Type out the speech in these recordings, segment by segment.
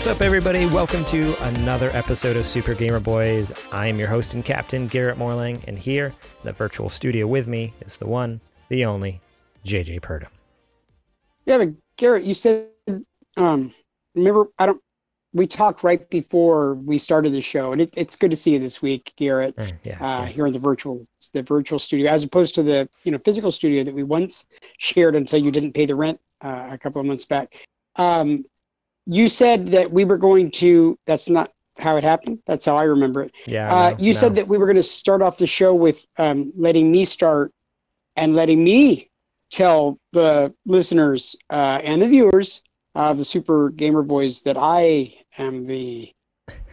What's up, everybody? Welcome to another episode of Super Gamer Boys. I am your host and captain, Garrett Morling, and here in the virtual studio with me is the one, the only, JJ Purdom. Yeah, but Garrett, you said, um, remember, I don't, we talked right before we started the show, and it, it's good to see you this week, Garrett, Eh, yeah, uh, yeah. here in the virtual, the virtual studio, as opposed to the, you know, physical studio that we once shared until you didn't pay the rent uh, a couple of months back. Um, you said that we were going to, that's not how it happened. That's how I remember it. yeah. Uh, you no. said that we were going to start off the show with um, letting me start and letting me tell the listeners uh, and the viewers of the Super Gamer Boys that I am the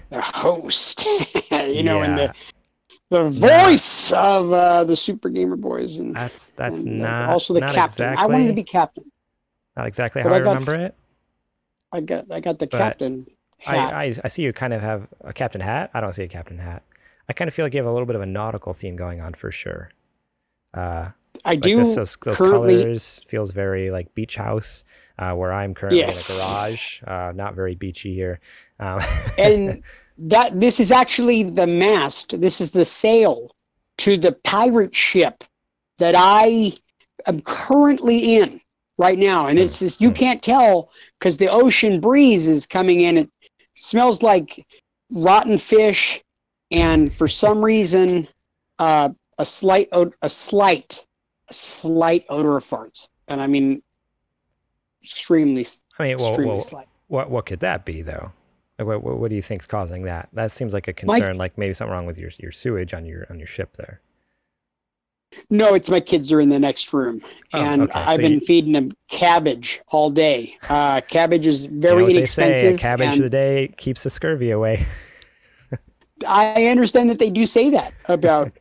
the host, you know, and the the voice of uh, the Super Gamer Boys, and, that's that's and, uh, not also the not captain. Exactly, I wanted to be captain. not exactly how I, I got- remember it. I got I got the But captain hat. I, I I see you kind of have a captain hat. I don't see a captain hat. I kind of feel like you have a little bit of a nautical theme going on for sure. Uh, I like do this, those, those colors feels very like beach house. Uh, where I'm currently Yes. in a garage, uh, not very beachy here. Um, and that this is actually the mast this is the sail to the pirate ship that i am currently in right now and it's just you can't tell because the ocean breeze is coming in it smells like rotten fish and for some reason uh, a slight od- a slight a slight odor of farts and i mean extremely I mean, well, extremely well, slight what what could that be though? Like, what, what what do you think's causing that? That seems like a My- concern. like maybe something wrong with your your sewage on your on your ship there. No, it's my kids are in the next room, Oh, and okay, I've so been you- feeding them cabbage all day. Uh, cabbage is You very know what they inexpensive. say, a cabbage and a day keeps the scurvy away. I understand that they do say that about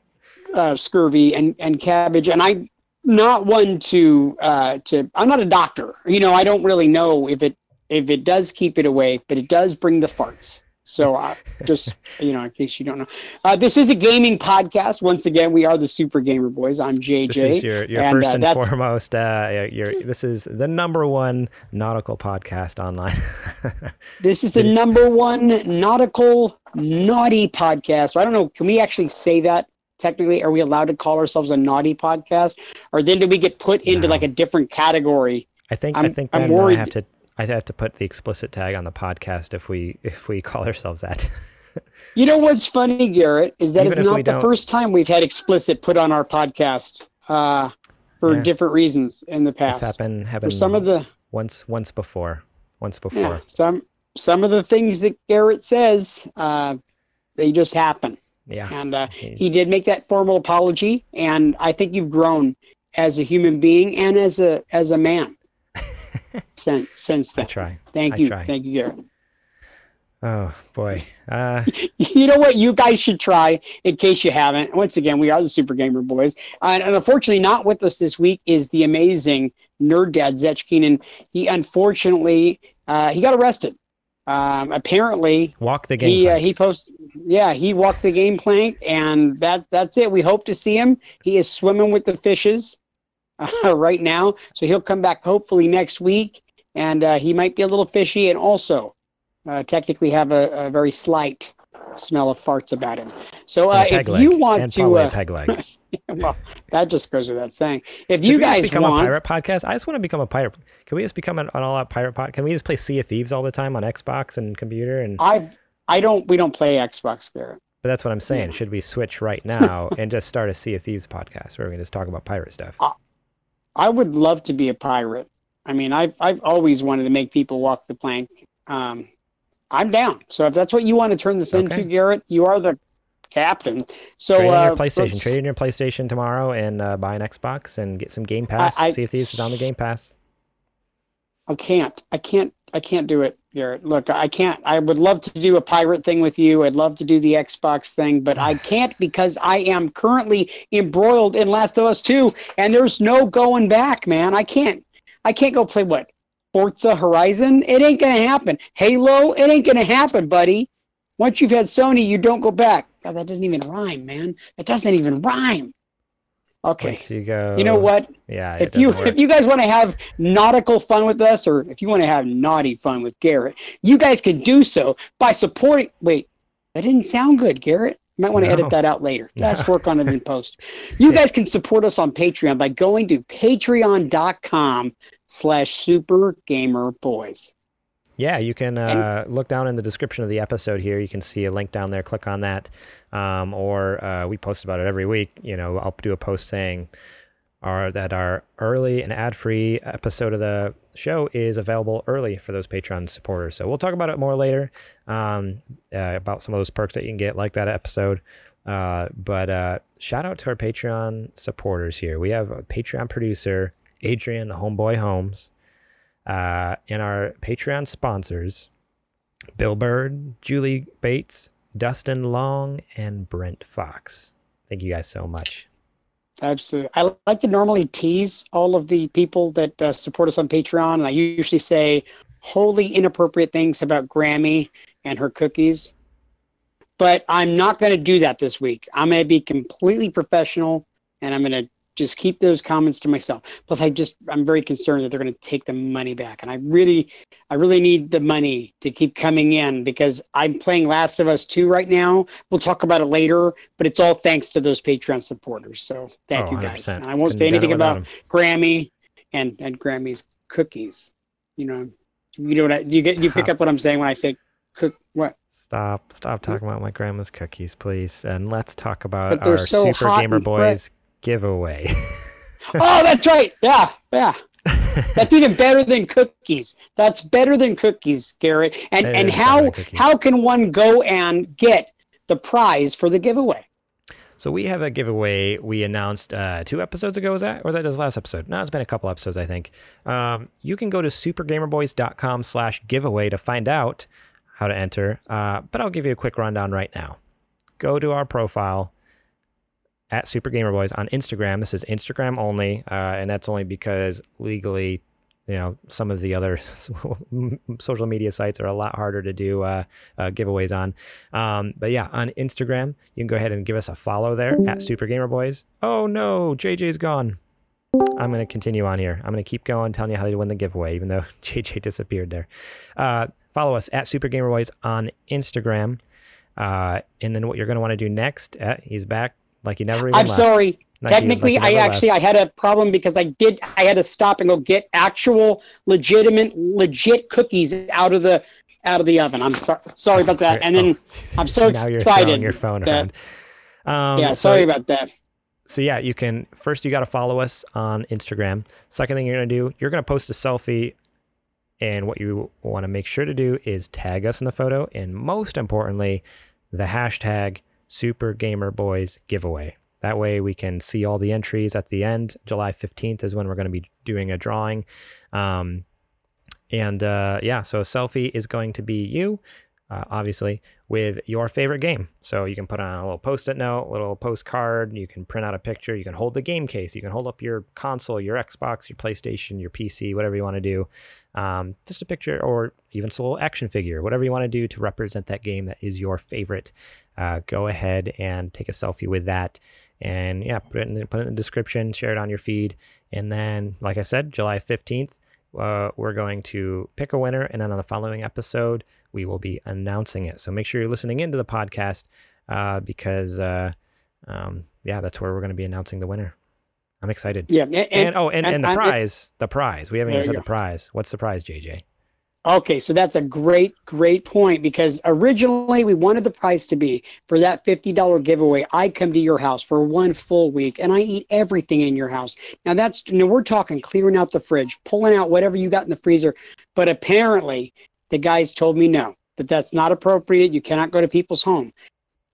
uh, scurvy and, and cabbage, and I'm not one to uh, to. I'm not a doctor. You know, I don't really know if it if it does keep it away, but it does bring the farts. So uh, just you know, in case you don't know, uh, this is a gaming podcast. Once again, we are the Super Gamer Boys. I'm JJ. This is your, your and, first uh, and foremost. Uh, your this is the number one nautical podcast online. This is the number one nautical naughty podcast. I don't know. Can we actually say that technically? Are we allowed to call ourselves a naughty podcast, or then do we get put into No. like a different category? I think I I'm- think I'm then I have to I have to put the explicit tag on the podcast if we if we call ourselves that. You know what's funny, Garrett, is that Even it's not the don't- first time we've had explicit put on our podcast uh, for Yeah. different reasons in the it's past. happened For some of the once once before. Once before. yeah, some some of the things that Garrett says, uh, they just happen. Yeah. And uh, He- he did make that formal apology, and I think you've grown as a human being and as a as a man since since then. I try. Thank I you, try. thank you, Garrett. Oh boy. Uh, You know what? You guys should try in case you haven't. Once again, we are the Super Gamer Boys, and, and unfortunately, not with us this week is the amazing nerd dad Zech Keenan. He unfortunately uh, he got arrested. Um, apparently, walk the game. he uh, he post yeah he walked the game plank and that that's it we hope to see him he is swimming with the fishes uh, right now so he'll come back hopefully next week and uh, he might be a little fishy and also uh, technically have a, a very slight smell of farts about him so uh, if leg, you want and to uh, peg leg. well that just goes without saying if Should you guys become want a pirate podcast? I just want to become a pirate. Can we just become an, an all-out pirate pod? Can we just play Sea of Thieves all the time on Xbox and computer? And i i don't we don't play xbox garrett but that's what I'm saying. Should we switch right now and just start a Sea of Thieves podcast where we can just talk about pirate stuff? I would love to be a pirate. I mean, I've I've always wanted to make people walk the plank. Um, I'm down. So if that's what you want to turn this Okay. into, Garrett, you are the captain. So trade in uh, your PlayStation. let's- Trade in your PlayStation tomorrow and uh, buy an Xbox and get some Game Pass. I- Sea of Thieves is on the Game Pass. I can't. I can't. I can't do it, Garrett. Look, I can't. I would love to do a pirate thing with you. I'd love to do the Xbox thing, but I can't because I am currently embroiled in Last of Us 2, and there's no going back, man. I can't. I can't go play what Forza Horizon. It ain't gonna happen. Halo. It ain't gonna happen, buddy. Once you've had Sony, you don't go back. God, that doesn't even rhyme, man. That doesn't even rhyme. Okay. Once you go, You know what? Yeah. If you work. if you guys want to have nautical fun with us, or if you want to have naughty fun with Garrett, you guys can do so by supporting. Wait, that didn't sound good, Garrett. You might want to No. edit that out later. Let's work on it in post. You guys can support us on Patreon by going to patreon.com slash super gamer boys. Yeah, you can uh, look down in the description of the episode here. You can see a link down there. Click on that. Um, or uh, we post about it every week. You know, I'll do a post saying our, that our early and ad free episode of the show is available early for those Patreon supporters. So we'll talk about it more later um, uh, about some of those perks that you can get, like that episode. Uh, but uh, shout out to our Patreon supporters here. We have a Patreon producer, Adrian, the Homeboy Holmes. Uh, and our Patreon sponsors, Bill Bird, Julie Bates, Dustin Long, and Brent Fox. Thank you guys so much. Absolutely. I like to normally tease all of the people that uh, support us on Patreon, and I usually say wholly inappropriate things about Grammy and her cookies. But I'm not going to do that this week. I'm going to be completely professional, and I'm going to just keep those comments to myself. Plus, I just I'm very concerned that they're going to take the money back, and I really, I really need the money to keep coming in because I'm playing Last of Us 2 right now. We'll talk about it later, but it's all thanks to those Patreon supporters. So thank Oh, you guys. 100%. And I won't Couldn't say anything about. Grammy and and Grammy's cookies. You know, you know what? I, do you get you pick up what I'm saying when I say cook? What? Stop, stop talking about my grandma's cookies, please. And let's talk about our so Super Gamer Boys giveaway. Oh, that's right. Yeah, yeah. That's even better than cookies. That's better than cookies, Garrett. And It and how how can one go and get the prize for the giveaway? So we have a giveaway we announced uh, two episodes ago. Was that, or was that just last episode? No, it's been a couple episodes, I think. Um, you can go to supergamerboys.com slash giveaway to find out how to enter. Uh, but I'll give you a quick rundown right now. Go to our profile at Super Gamer Boys on Instagram. This is Instagram only, uh, and that's only because legally, you know, some of the other social media sites are a lot harder to do uh, uh, giveaways on. Um, but yeah, on Instagram, you can go ahead and give us a follow there at Super Gamer Boys. Oh no, JJ's gone. I'm going to continue on here. I'm going to keep going, telling you how to win the giveaway, even though JJ disappeared there. Uh, follow us at Super Gamer Boys on Instagram. Uh, and then what you're going to want to do next, uh, he's back like he never even I'm left. sorry. Like Technically, like he I actually I had a problem because I did I had to stop and go get actual legitimate legit cookies out of the out of the oven. I'm sorry sorry about that. And then Oh, I'm so now you're excited. throwing your phone that- around. Um, yeah, so- sorry about that. so yeah, you can first you got to follow us on Instagram. Second thing you're gonna do, you're gonna post a selfie, and what you want to make sure to do is tag us in the photo, and most importantly, the hashtag Super Gamer Boys giveaway. That way we can see all the entries at the end. July 15th is when we're going to be doing a drawing. Um, and uh, yeah, so selfie is going to be you, uh, obviously, with your favorite game. So you can put on a little post it note, a little postcard. You can print out a picture. You can hold the game case. You can hold up your console, your Xbox, your PlayStation, your PC, whatever you want to do. Um, just a picture or even just a little action figure, whatever you want to do to represent that game that is your favorite. Uh, go ahead and take a selfie with that. And yeah, put it, in the, put it in the description, share it on your feed. And then, like I said, July 15th, uh, we're going to pick a winner. And then on the following episode, we will be announcing it. So make sure you're listening into the podcast uh, because, uh, um, yeah, that's where we're going to be announcing the winner. I'm excited. Yeah, and, And, oh, and, and, and the prize, the prize. We haven't even said the prize. What's the prize, JJ? Okay, so that's a great, great point because originally we wanted the price to be for that $50 giveaway. I come to your house for one full week and I eat everything in your house. Now that's, you know, we're talking clearing out the fridge, pulling out whatever you got in the freezer. But apparently the guys told me no, that that's not appropriate. You cannot go to people's home.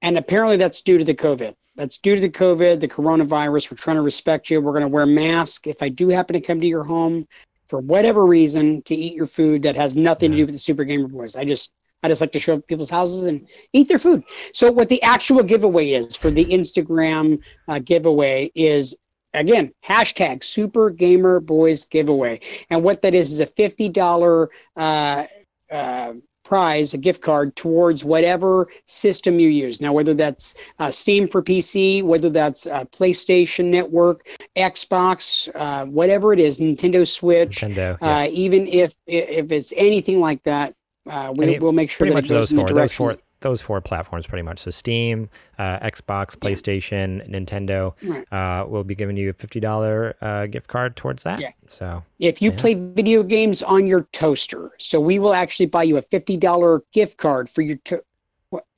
And apparently that's due to the COVID. That's due to the COVID, the coronavirus. We're trying to respect you. We're going to wear masks. If I do happen to come to your home, for whatever reason to eat your food that has nothing to do with the Super Gamer Boys. I just I just like to show up people's houses and eat their food. So what the actual giveaway is for the Instagram uh, giveaway is again hashtag Super Gamer Boys giveaway, and what that is is a fifty dollar uh, uh, prize, a gift card towards whatever system you use. Now, whether that's uh, Steam for PC, whether that's uh, PlayStation Network, Xbox, uh, whatever it is, Nintendo Switch, Nintendo. Yeah. uh, even if if it's anything like that, uh, we, we'll make sure that much it goes those in the direction. four. Those four platforms, pretty much. So Steam, uh, Xbox, PlayStation, Nintendo. Right. Uh, will be giving you a fifty dollar uh, gift card towards that. Yeah. So If you Yeah. play video games on your toaster, so we will actually buy you a fifty dollar gift card for your to-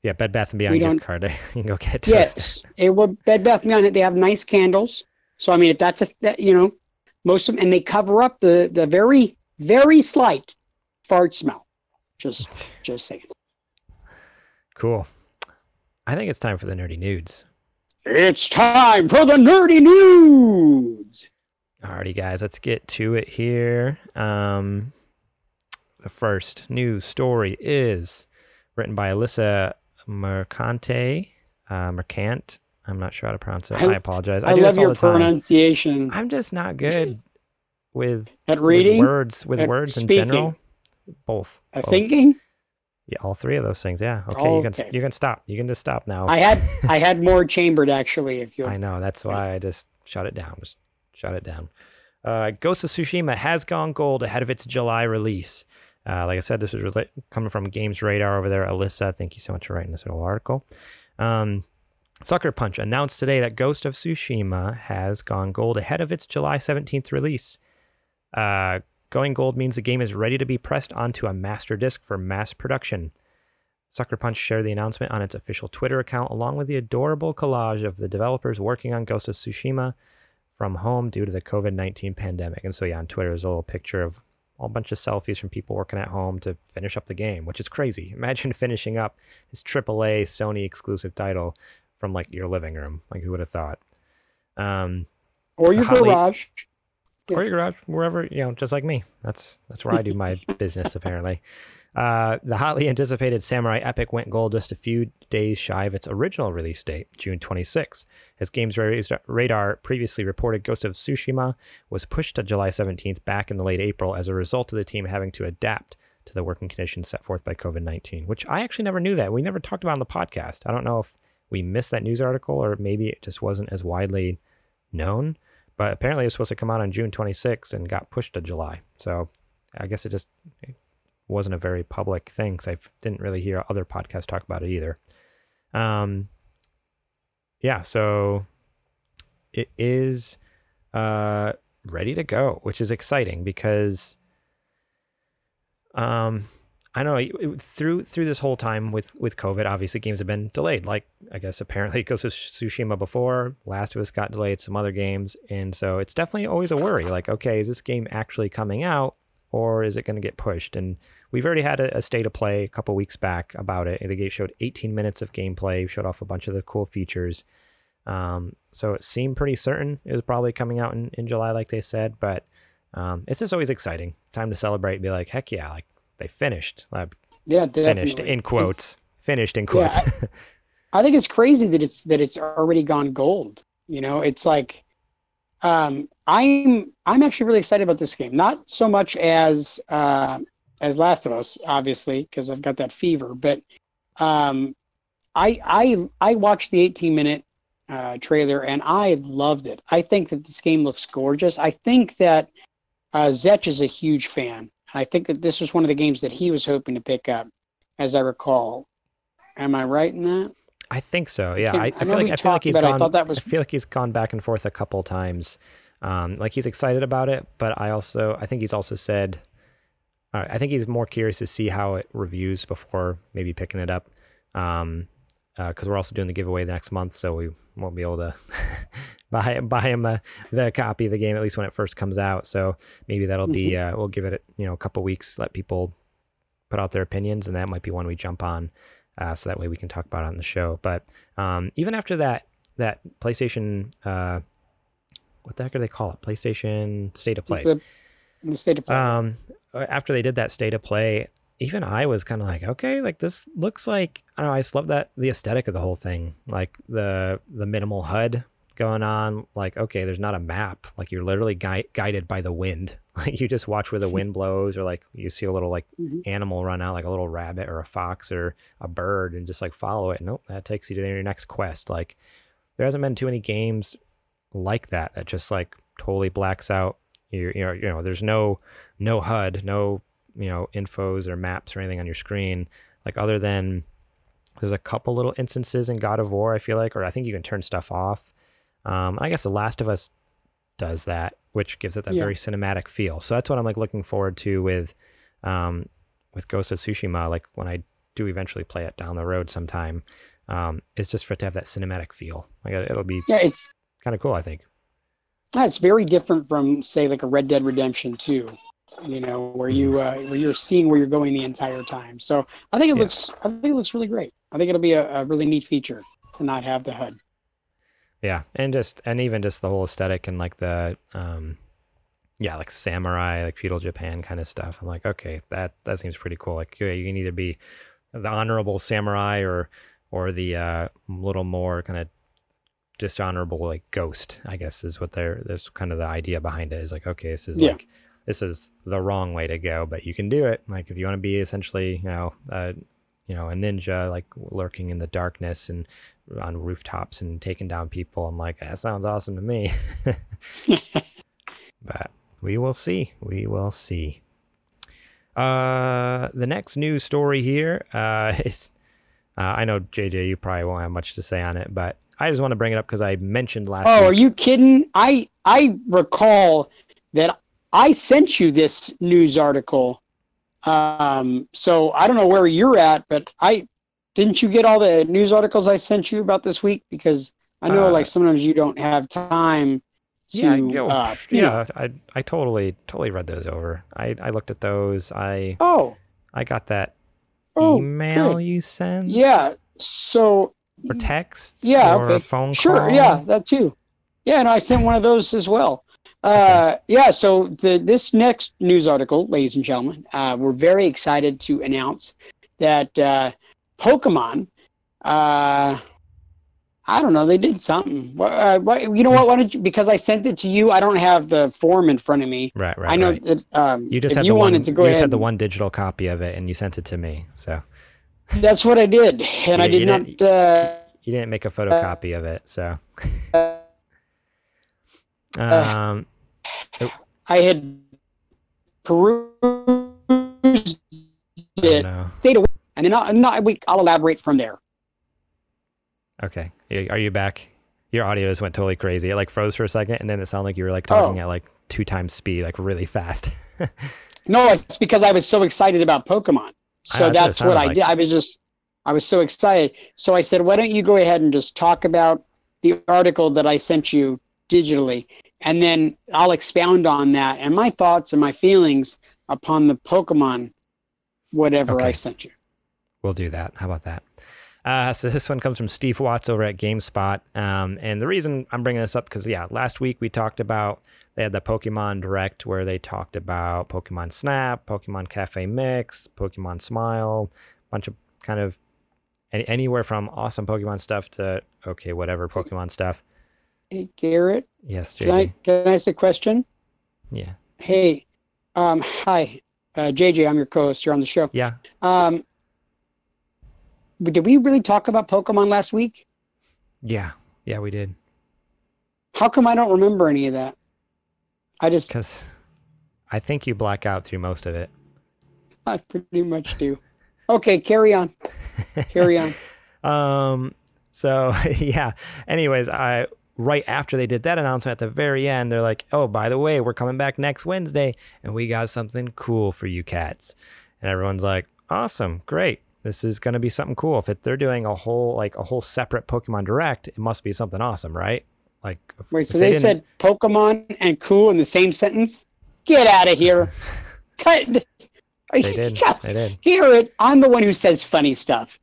yeah, Bed Bath and Beyond gift card. you can go get toast. Yes, it will. Bed Bath and Beyond. They have nice candles. So I mean, if that's a that, you know, most of them, and they cover up the the very very slight fart smell. Just just saying. Cool. I think it's time for the nerdy nudes. It's time for the nerdy nudes. Alrighty, guys, let's get to it here. Um, the first news story is written by Alyssa Mercante. Uh, Mercant. I'm not sure how to pronounce it. I- I, apologize. I, I, do love your the time. pronunciation I'm just not good with, at with reading, words with words in general. Both. at both. thinking. Yeah, all three of those things. Yeah. Okay, you can you can stop. You can just stop now. I had I had more chambered actually. If you I know. That's why I just shut it down. Just shut it down. Uh, Ghost of Tsushima has gone gold ahead of its July release. Uh, like I said, this is rela- coming from Games Radar over there. Alyssa, thank you so much for writing this little article. Um, Sucker Punch announced today that Ghost of Tsushima has gone gold ahead of its July 17th release. Uh, going gold means the game is ready to be pressed onto a master disc for mass production. Sucker Punch shared the announcement on its official Twitter account, along with the adorable collage of the developers working on Ghost of Tsushima from home due to the COVID 19 pandemic. And so, yeah, on Twitter, there's a little picture of a bunch of selfies from people working at home to finish up the game, which is crazy. Imagine finishing up this AAA Sony exclusive title from like your living room. Like, who would have thought? Um, or your Hotly- garage. Or your garage, wherever you know, just like me. That's that's where I do my business apparently. Uh, the hotly anticipated Samurai Epic went gold just a few days shy of its original release date, June 26. As Games Radar previously reported, Ghost of Tsushima was pushed to July 17th back in the late April as a result of the team having to adapt to the working conditions set forth by COVID 19, which I actually never knew that. We never talked about on the podcast. I don't know if we missed that news article or maybe it just wasn't as widely known but apparently it was supposed to come out on June 26 and got pushed to July. So I guess it just it wasn't a very public thing because I didn't really hear other podcasts talk about it either. Um, yeah, so it is uh, ready to go, which is exciting because um, I don't know it- through through this whole time with with COVID, obviously games have been delayed. Like I guess apparently Ghost of Tsushima before, Last of Us got delayed, some other games, and so it's definitely always a worry. Like, okay, is this game actually coming out, or is it going to get pushed? And we've already had a, a state of play a couple weeks back about it. The game showed 18 minutes of gameplay, showed off a bunch of the cool features. Um, so it seemed pretty certain it was probably coming out in, in July, like they said. But um, it's just always exciting. Time to celebrate and be like, heck yeah, like they finished. Yeah, finished in quotes. Finished in Yeah, quotes. I think it's crazy that it's that it's already gone gold. You know, it's like um, I'm I'm actually really excited about this game. Not so much as uh, as Last of Us, obviously, because I've got that fever. But um, I I I watched the 18 minute uh, trailer and I loved it. I think that this game looks gorgeous. I think that uh, Zetch is a huge fan. I think that this was one of the games that he was hoping to pick up, as I recall. Am I right in that? I think so. Yeah, I, I, I feel like I feel like he's. I gone. that was- I feel like he's gone back and forth a couple times. Um, like he's excited about it, but I also I think he's also said, uh, I think he's more curious to see how it reviews before maybe picking it up. Um, because we're also doing the giveaway the next month, so we won't be able to buy buy him a, the copy of the game at least when it first comes out. So maybe that'll be Mm-hmm. uh, we'll give it you know a couple weeks, let people put out their opinions, and that might be one we jump on, uh, so that way we can talk about it on the show. But um, even after that that PlayStation, uh, what the heck do they call it? PlayStation State of Play. The, state of play. Um, after they did that state of play, even I was kind of like, okay, like this looks like I don't know. I just love that the aesthetic of the whole thing, like the the minimal HUD. going on. Like, okay, there's not a map. Like you're literally gui- guided by the wind. Like you just watch where the wind blows, or like you see a little like Mhm. animal run out, like a little rabbit or a fox or a bird, and just like follow it. Nope, that takes you to your next quest. Like there hasn't been too many games like that that just like totally blacks out. You you know you know there's no no HUD, no you know infos or maps or anything on your screen. Like other than there's a couple little instances in God of War, I feel like, or I think you can turn stuff off. Um, I guess The Last of Us does that, which gives it that Yeah. very cinematic feel. So that's what I'm like looking forward to with, um, with Ghost of Tsushima. Like when I do eventually play it down the road sometime, um, is just for it to have that cinematic feel. Like it- it'll be Yeah, it's kind of cool, I think. yeah, it's very different from say like a Red Dead Redemption 2, you know, where you uh, where you're seeing where you're going the entire time. So I think it Yeah. looks I think it looks really great. I think it'll be a, a really neat feature to not have the HUD. Yeah, and just and even just the whole aesthetic and like the um yeah, like samurai, like feudal Japan kind of stuff. I'm like, okay, that that seems pretty cool. Like yeah, you can either be the honorable samurai or or the uh little more kind of dishonorable like ghost, I guess is what they're that's kind of the idea behind it is like, okay, this is Yeah. like this is the wrong way to go, but you can do it. Like if you want to be essentially, you know, uh you know, a ninja like lurking in the darkness and on rooftops and taking down people. I'm like, that sounds awesome to me. but we will see. We will see. Uh, the next news story here uh, is uh, I know JJ, you probably won't have much to say on it, but I just want to bring it up because I mentioned last. Oh, are you kidding? I I recall that I sent you this news article. Um, so I don't know where you're at, but I didn't you get all the news articles I sent you about this week? Because I know Uh, like sometimes you don't have time to yeah, yo, uh, psh, you know- yeah. I I totally totally read those over. I I looked at those. I Oh, I got that oh, email good. you sent. Yeah. So Or text. Yeah, Or okay. phone Sure, call. Sure. Yeah, that too. Yeah, and I sent one of those as well. Uh, yeah, so the this next news article, ladies and gentlemen, uh, we're very excited to announce that uh, Pokemon. Uh, I don't know, they did something. Uh, you know what? Why don't you? Because I sent it to you. I don't have the form in front of me. Right, right. I know right. that um, You just had you the wanted one. to go you ahead. just had the one digital copy of it, and you sent it to me. So That's what I did, and I You- did you not. didn't- Uh, you didn't make a photocopy of it. So. um. I had perused it. stayed away, and then I'll, not, we, I'll elaborate from there. Okay. Are you back? Your audio just went totally crazy. It like froze for a second, and then it sounded like you were like talking Oh. at like two times speed, like really fast. No, it's because I was so excited about Pokemon. So that's what that's what sounded I like. did. I was just, I was so excited. So I said, why don't you go ahead and just talk about the article that I sent you digitally, and then I'll expound on that and my thoughts and my feelings upon the Pokemon, whatever I sent you. We'll do that. How about that? Uh, so this one comes from Steve Watts over at GameSpot. Um, and the reason I'm bringing this up because yeah, last week we talked about they had the Pokemon Direct where they talked about Pokemon Snap, Pokemon Cafe Mix, Pokemon Smile, a bunch of kind of any, anywhere from awesome Pokemon stuff to okay whatever Pokemon stuff. Hey, Garrett, Yes, can I, can I ask a question? Yeah, Hey, um, hi, uh, JJ, I'm your co-host. You're on the show. yeah. Um, did we really talk about Pokemon last week? Yeah, yeah, we did. How come I don't remember any of that? I just, Because I think you black out through most of it. I pretty much do. Okay, carry on. Carry on. Um. So yeah. Anyways, I right after they did that announcement at the very end, they're like, "Oh, by the way, we're coming back next Wednesday, and we got something cool for you cats." And everyone's like, "Awesome, great! This is gonna be something cool. If it, they're doing a whole like a whole separate Pokemon Direct, it must be something awesome, right?" Like, if- Wait, so they, didn't- said Pokemon and cool in the same sentence? Get out of here. Cut. they did. They did. Garrett, I'm the one who says funny stuff.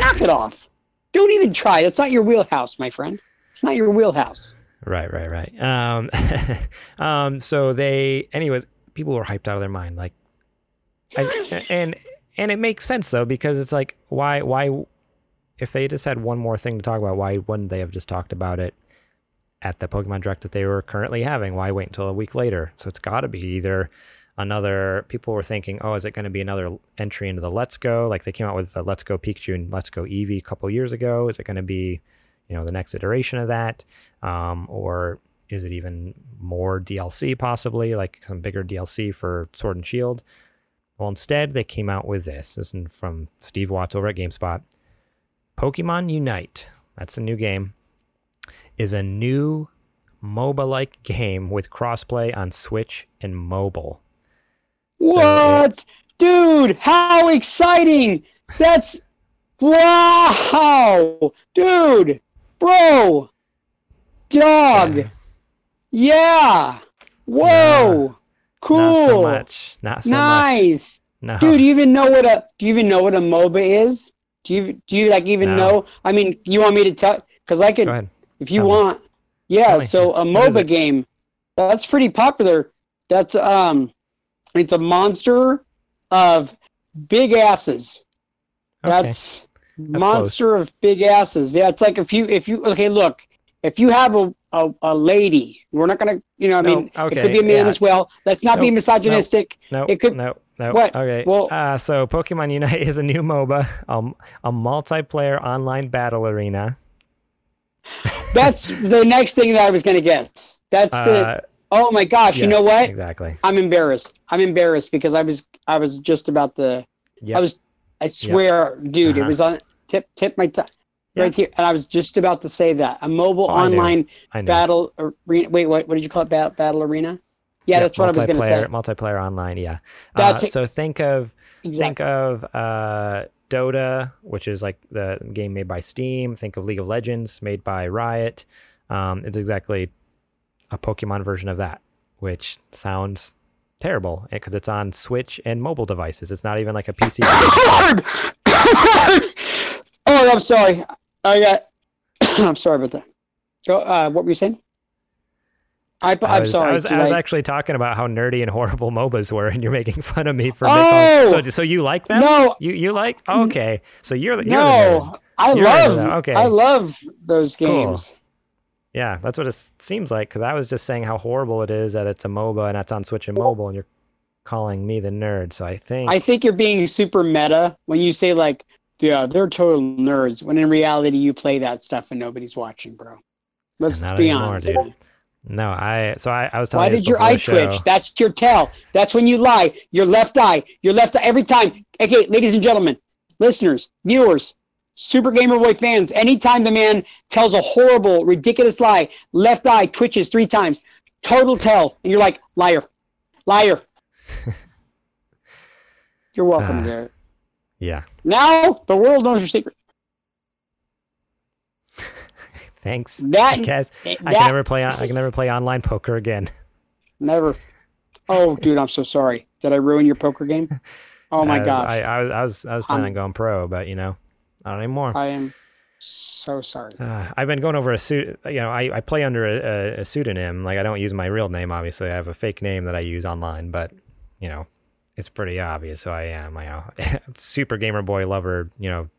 Knock it off. Don't even try. That's not your wheelhouse, my friend. It's not your wheelhouse. Right, right, right. Um, um, so they, anyways, people were hyped out of their mind, like, I, and and it makes sense though because it's like, why, why, if they just had one more thing to talk about, why wouldn't they have just talked about it at the Pokemon Direct that they were currently having. Why wait until a week later? So it's got to be either another. People were thinking, oh, is it going to be another entry into the Let's Go? Like they came out with the Let's Go Pikachu and Let's Go Eevee a couple years ago. Is it going to be, you know, the next iteration of that, um, or is it even more DLC possibly, like some bigger DLC for Sword and Shield? Well, instead they came out with this. This is from Steve Watts over at GameSpot. Pokemon Unite. That's a new game is a new MOBA like game with crossplay on Switch and mobile. What? So Dude, how exciting! That's wow! Dude, bro, dog, yeah. yeah. Whoa, nah, cool. Not so much. Not so nice. much. No. Dude, do you even know what a do you even know what a MOBA is? Do you do you like even No. know? I mean, you want me to tell? Because I could if you Tell me. want. Yeah, me. so a MOBA game that's pretty popular. That's um, it's a monster of big asses. Okay. That's, monster of big asses. Yeah, it's like if you if you okay, look, if you have a a, a lady, we're not gonna, you know, I No, mean, it could be a man yeah. as well. Let's not be misogynistic. no, it could- no, no. what? Okay. Well- uh, so Pokemon Unite is a new MOBA, um, a multiplayer online battle arena. That's the next thing that I was gonna guess. That's the. Uh, Oh my gosh! you know what? Exactly. I'm embarrassed. I'm embarrassed because I was I was just about to. Yep. I was. I swear, dude, it Uh-huh. was on tip tip my Yeah. right here, and I was just about to say that a mobile Oh, I knew. online I battle arena. Wait, what? What did you call it? Ba- battle arena? Yeah, that's what I was gonna say. multiplayer- online, yeah. Uh, it. so think of think of uh, Dota, which is like the game made by Steam. Think of League of Legends, made by Riot. Um, it's exactly a Pokemon version of that, which sounds terrible because it's on Switch and mobile devices. It's not even like a PC. Oh, I'm sorry. I got. I'm sorry about that. Go. Uh, what were you saying? I, I I'm was, sorry. I was, I was I- actually talking about how nerdy and horrible MOBAs were, and you're making fun of me for. Oh! making, so, so you like them? no, You you like? Okay, so you're the you're the no. nerd. I You're love. Okay. I love those Cool. Yeah, that's what it seems like. Because I was just saying how horrible it is that it's a MOBA and it's on Switch and mobile, and you're calling me the nerd. So I think I think you're being super meta when you say like, yeah, they're total nerds. When in reality, you play that stuff and nobody's watching, bro. Let's Not be anymore, honest. dude. no. I so I, I was telling Why you did your eye twitch? That's your tell. That's when you lie. Your left eye. Your left eye. Every time. Okay, ladies and gentlemen, listeners, viewers, Super Gamer Boy fans, anytime the man tells a horrible, ridiculous lie, left eye twitches three times. Total tell. And you're like, liar. Liar. you're welcome, Ah. Garrett. Yeah, Now the world knows your secret. thanks. That, I guess that I can never play. on- I can never play online poker again. never. Oh, dude, I'm so sorry. Did I ruin your poker game? Oh my Uh, gosh. I, I was I was I was planning Um, on going pro, but you know, not anymore. I am so sorry. Uh, I've been going over a suit. You know, I, I play under a, a, pseudonym. Like I don't use my real name. Obviously, I have a fake name that I use online. But you know, it's pretty obvious who I am. I know, Super Gamer Boy Lover. You know,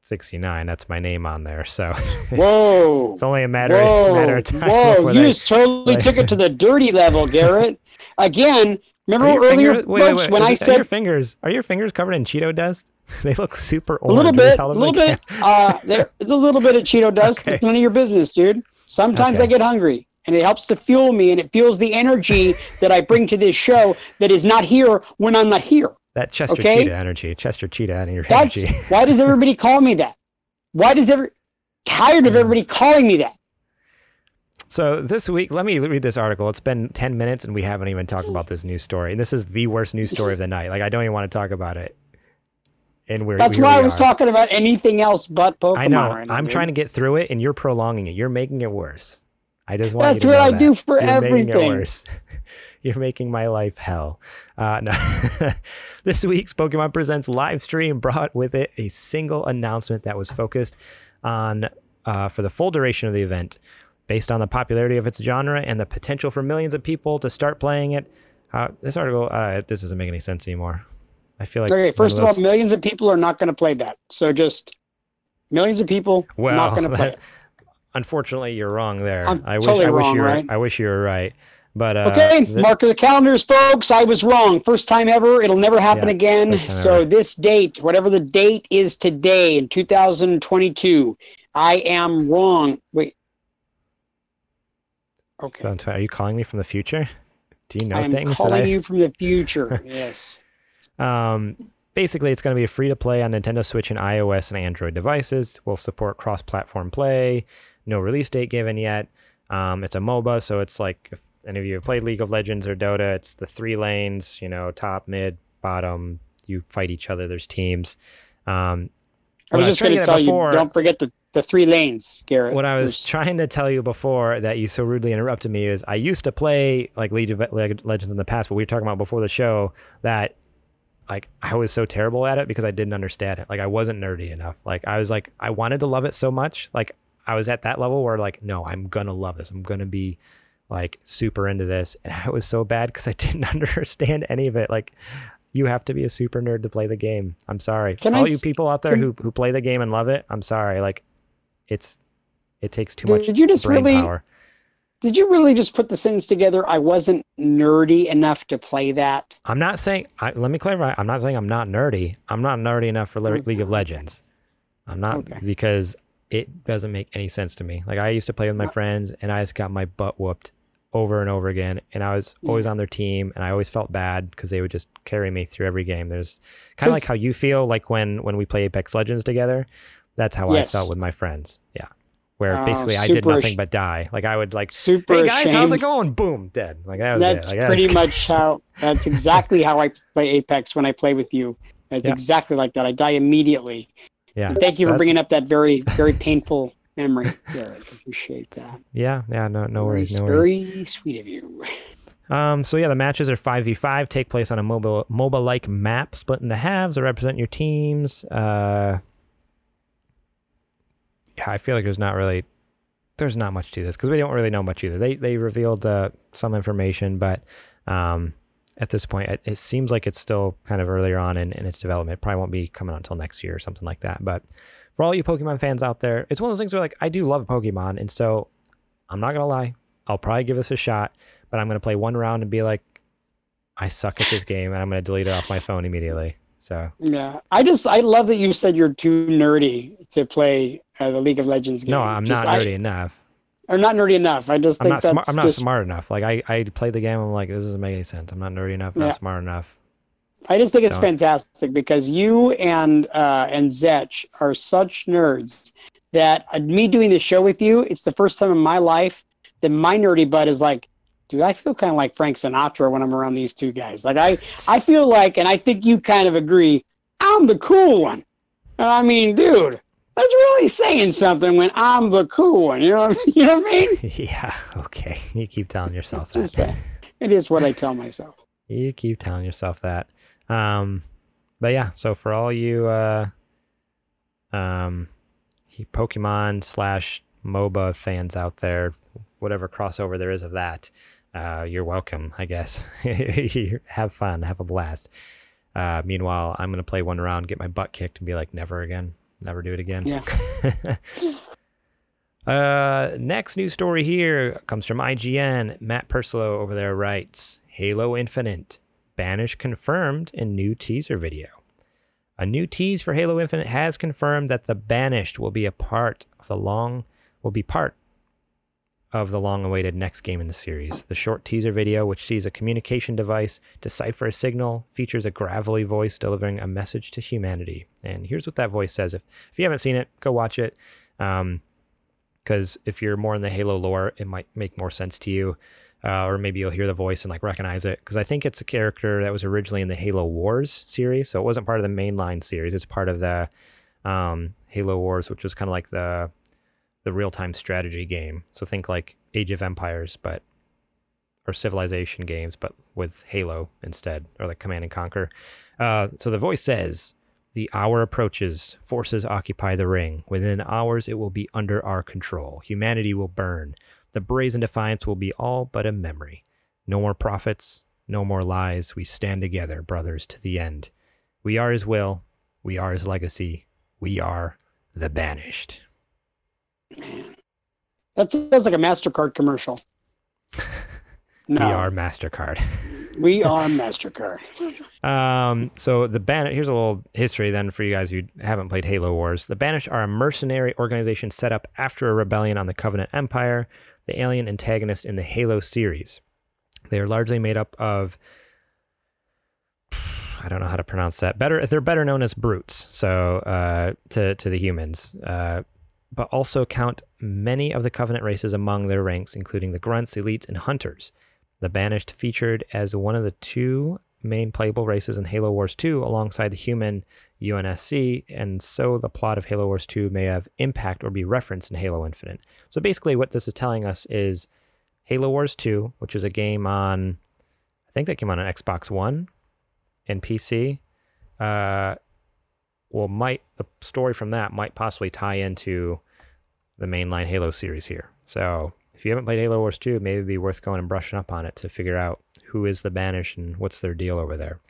sixty nine. That's my name on there. So Whoa. it's only a matter Whoa, matter of time. whoa! You they- just totally like- took it to the dirty level, Garrett. Again, remember earlier, fingers, wait, wait, wait, when is I are your fingers are your fingers covered in Cheeto dust? they look super old. a little bit, a little bit, uh, there, it's a little bit of Cheeto dust. Okay. It's none of your business, dude. Sometimes Okay. I get hungry, and it helps to fuel me, and it fuels the energy that I bring to this show that is not here when I'm not here. That Chester Okay. Cheetah energy. Chester Cheetah energy. That's why does everybody call me that? Why does every tired of everybody calling me that? So this week, let me read this article. It's been 10 minutes and we haven't even talked about this news story. And this is the worst news story of the night. Like I don't even want to talk about it. And we're That's why I was are. talking about anything else but Pokemon. I know. right now, I'm dude. trying to get through it and you're prolonging it. You're making it worse. I just want to That's what I that. do for You're making it worse. You're making my life hell. Uh, no. this week's Pokemon Presents live stream brought with it a single announcement that was focused on uh, for the full duration of the event, based on the popularity of its genre and the potential for millions of people to start playing it. Uh, this article, uh, this doesn't make any sense anymore. I feel like okay, First of all, millions of people are not going to play that. So just millions of people well, not going to play unfortunately, you're wrong there. I'm I wish totally I wish wrong, you were right? I wish you were right. But uh, Okay, the- mark of the calendars, folks. I was wrong. First time ever. It'll never happen Yeah, again. So ever. this date, whatever the date is today in 2022, I am wrong. Wait. Okay. are you calling me from the future? Do you know I am things that calling I? you from the future. yes. Um, basically, it's going to be a free to play on Nintendo Switch and iOS and Android devices. Will support cross platform play. No release date given yet. Um, it's a MOBA, so it's like if any of you have played League of Legends or Dota, it's the three lanes, you know, top, mid, bottom. You fight each other, there's teams. Um, I was just trying going to to get it tell you, before- don't forget the, the three lanes, Garrett. what I was There's- trying to tell you before that you so rudely interrupted me is I used to play like League of Legends in the past, but we were talking about before the show that like I was so terrible at it because I didn't understand it. Like I wasn't nerdy enough. Like I was like I wanted to love it so much. Like I was at that level where like no, I'm gonna love this. I'm gonna be like super into this, and I was so bad because I didn't understand any of it. Like you have to be a super nerd to play the game. I'm sorry. Can For I all you people out there can- who who play the game and love it, I'm sorry. Like it's it takes too much Did you just brain really- power. Did you really just put the sentence together? I wasn't nerdy enough to play that. I'm not saying. I, let me clarify. I'm not saying I'm not nerdy. I'm not nerdy enough for Le- League of. Legends. I'm not Okay. because it doesn't make any sense to me. Like I used to play with my friends, and I just got my butt whooped over and over again, and I was always on their team, and I always felt bad because they would just carry me through every game. There's kind of like how you feel like when when we play Apex Legends together. That's how Yes. I felt with my friends. Yeah, where Oh, basically I did nothing but die. Like I would like, Super hey guys, how's it going? Boom, dead. Like that was That's it. Like, pretty much how. That's exactly how I play Apex when I play with you. It's Yeah. exactly like that. I die immediately. Yeah. And thank you So for bringing up that very, very painful memory. I appreciate that. Yeah, yeah, no, no worries, no worries. Very sweet of you. Um, so yeah, the matches are five v five, take place on a mobile mobile like map, split into halves to represent your teams. Uh, yeah, I feel like there's not really, there's not much to this because we don't really know much either. They they revealed uh, some information, but um, at this point, it, it seems like it's still kind of earlier on in, in its development. Probably won't be coming out until next year or something like that. But for all you Pokemon fans out there, it's one of those things where like I do love Pokemon, and so I'm not gonna lie, I'll probably give this a shot, but I'm gonna play one round and be like, I suck at this game, and I'm gonna delete it off my phone immediately. So Yeah, I just I love that you said you're too nerdy to play uh, the League of Legends game. no, I'm Just, not I- nerdy enough. or not nerdy enough. I just I'm think not smart. I'm not just, smart enough. Like I, I played the game. I'm like, this doesn't make any sense. I'm not nerdy enough. Not Yeah. smart enough. I just think it's Don't. fantastic because you and uh, and Zech are such nerds that uh, me doing the show with you, it's the first time in my life that my nerdy butt is like, dude, I feel kind of like Frank Sinatra when I'm around these two guys. Like I, I feel like, and I think you kind of agree, I'm the cool one. And I mean, dude, that's really saying something when I'm the cool one. You know, what, I- you know what I mean? yeah. Okay. You keep telling yourself that. that. It is what I tell myself. You keep telling yourself that. Um, but yeah. So for all you uh, um, Pokemon slash MOBA fans out there, whatever crossover there is of that, uh, you're welcome. I guess. have fun. Have a blast. Uh, meanwhile, I'm gonna play one round, get my butt kicked, and be like, never again, never do it again. Yeah. uh, next news story here comes from IGN. Matt Purslow over there writes, "Halo Infinite, Banish confirmed in new teaser video." A new tease for Halo Infinite has confirmed that the Banished will be a part of the long will be part of the long-awaited next game in the series. The short teaser video, which sees a communication device decipher a signal, features a gravelly voice delivering a message to humanity. And here's what that voice says. If if you haven't seen it, go watch it. Um, because if you're more in the Halo lore, it might make more sense to you. Uh, or maybe you'll hear the voice and like recognize it because I think it's a character that was originally in the Halo Wars series, so it wasn't part of the mainline series. It's part of the um, Halo Wars, which was kind of like the the real time strategy game. So think like Age of Empires, but or Civilization games, but with Halo instead, or like Command and Conquer. Uh, so the voice says, "The hour approaches. Forces occupy the ring. Within hours, it will be under our control. Humanity will burn. The brazen defiance will be all but a memory. No more prophets. No more lies. We stand together, brothers, to the end. We are His will. We are His legacy. We are the banished." That sounds like a Mastercard commercial. No, We are Mastercard. we are Mastercard. Um, so the Banished, here's a little history then for you guys who haven't played Halo Wars. The Banished are a mercenary organization set up after a rebellion on the Covenant Empire, the alien antagonist in the Halo series. They are largely made up of I don't know how to pronounce that. Better they're better known as brutes, so uh, to to the humans. Uh, but also count many of the Covenant races among their ranks, including the Grunts, Elites, and Hunters. The Banished featured as one of the two main playable races in Halo Wars 2 alongside the human UNSC, and so the plot of Halo Wars 2 may have impact or be referenced in Halo Infinite. So basically, what this is telling us is Halo Wars 2, which is a game on, I think that came on an Xbox One and PC. Uh, well, might the story from that might possibly tie into the mainline Halo series here. So if you haven't played Halo Wars 2, maybe it'd be worth going and brushing up on it to figure out who is the Banished and what's their deal over there.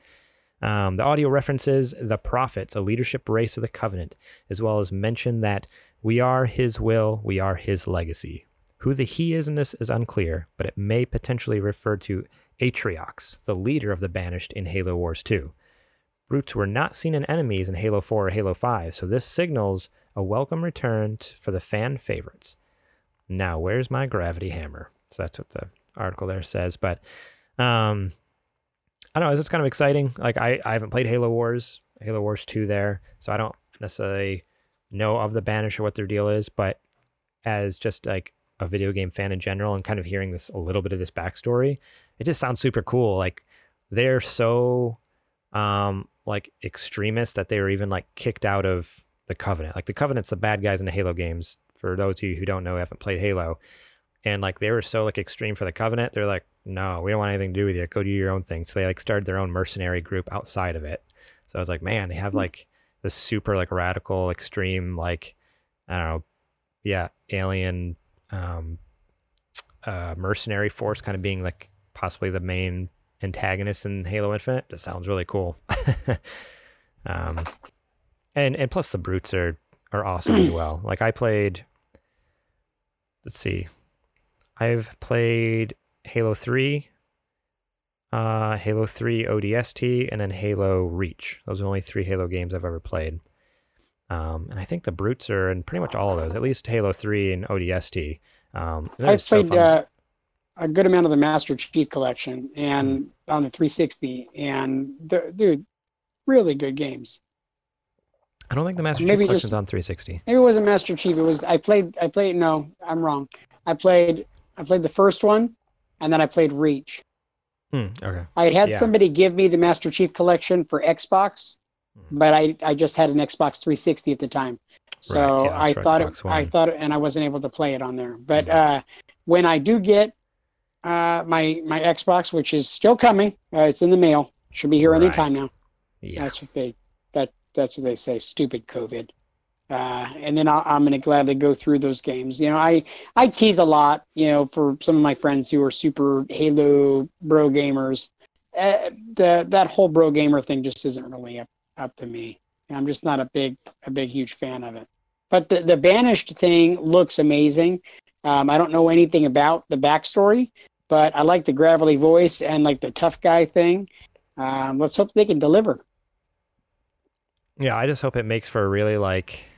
Um, the audio references the prophets, a leadership race of the covenant, as well as mention that we are his will, we are his legacy. Who the he is in this is unclear, but it may potentially refer to Atriox, the leader of the Banished in Halo Wars 2. Brutes were not seen in enemies in Halo 4 or Halo 5, so this signals a welcome return for the fan favorites. Now, where's my gravity hammer? So that's what the article there says. But um, I don't know. It's kind of exciting. Like I, I haven't played Halo Wars, Halo Wars 2 there, so I don't necessarily know of the Banish or what their deal is. But as just like a video game fan in general, and kind of hearing this a little bit of this backstory, it just sounds super cool. Like they're so um like extremists that they were even like kicked out of the Covenant. Like the Covenant's the bad guys in the Halo games. For those of you who don't know, haven't played Halo, and like they were so like extreme for the Covenant, they're like, no, we don't want anything to do with you. Go do your own thing. So they like started their own mercenary group outside of it. So I was like, man, they have like this super like radical, extreme, like I don't know, yeah, alien um uh mercenary force kind of being like possibly the main antagonist in Halo Infinite. That sounds really cool. um, and and plus the brutes are are awesome as well. Like I played. Let's see, I've played Halo Three, uh, Halo Three ODST, and then Halo Reach. Those are the only three Halo games I've ever played. Um, and I think the brutes are in pretty much all of those. At least Halo Three and ODST. Um, I've played uh, a good amount of the Master Chief Collection and on the 360, and they're, dude, really good games. I don't think the Master maybe Chief just- Collection's on 360. Maybe it wasn't Master Chief. It was I played. I played. No, I'm wrong. I played. I played the first one, and then I played Reach. Hmm, okay. I had had Yeah. somebody give me the Master Chief Collection for Xbox, Mhm. but I I just had an Xbox 360 at the time, so Right, yeah, I thought Xbox it, I thought, and I wasn't able to play it on there. But Mhm. uh, when I do get uh, my my Xbox, which is still coming, uh, it's in the mail. Should be here Right. time now. Yeah. That's what they that that's what they say. Stupid COVID. Uh, and then I'll, I'm going to gladly go through those games. You know, I I tease a lot. You know, for some of my friends who are super Halo bro gamers, uh, the that whole bro gamer thing just isn't really up up to me. I'm just not a big a big huge fan of it. But the the banished thing looks amazing. Um, I don't know anything about the backstory, but I like the gravelly voice and like the tough guy thing. Um, let's hope they can deliver. Yeah, I just hope it makes for a really like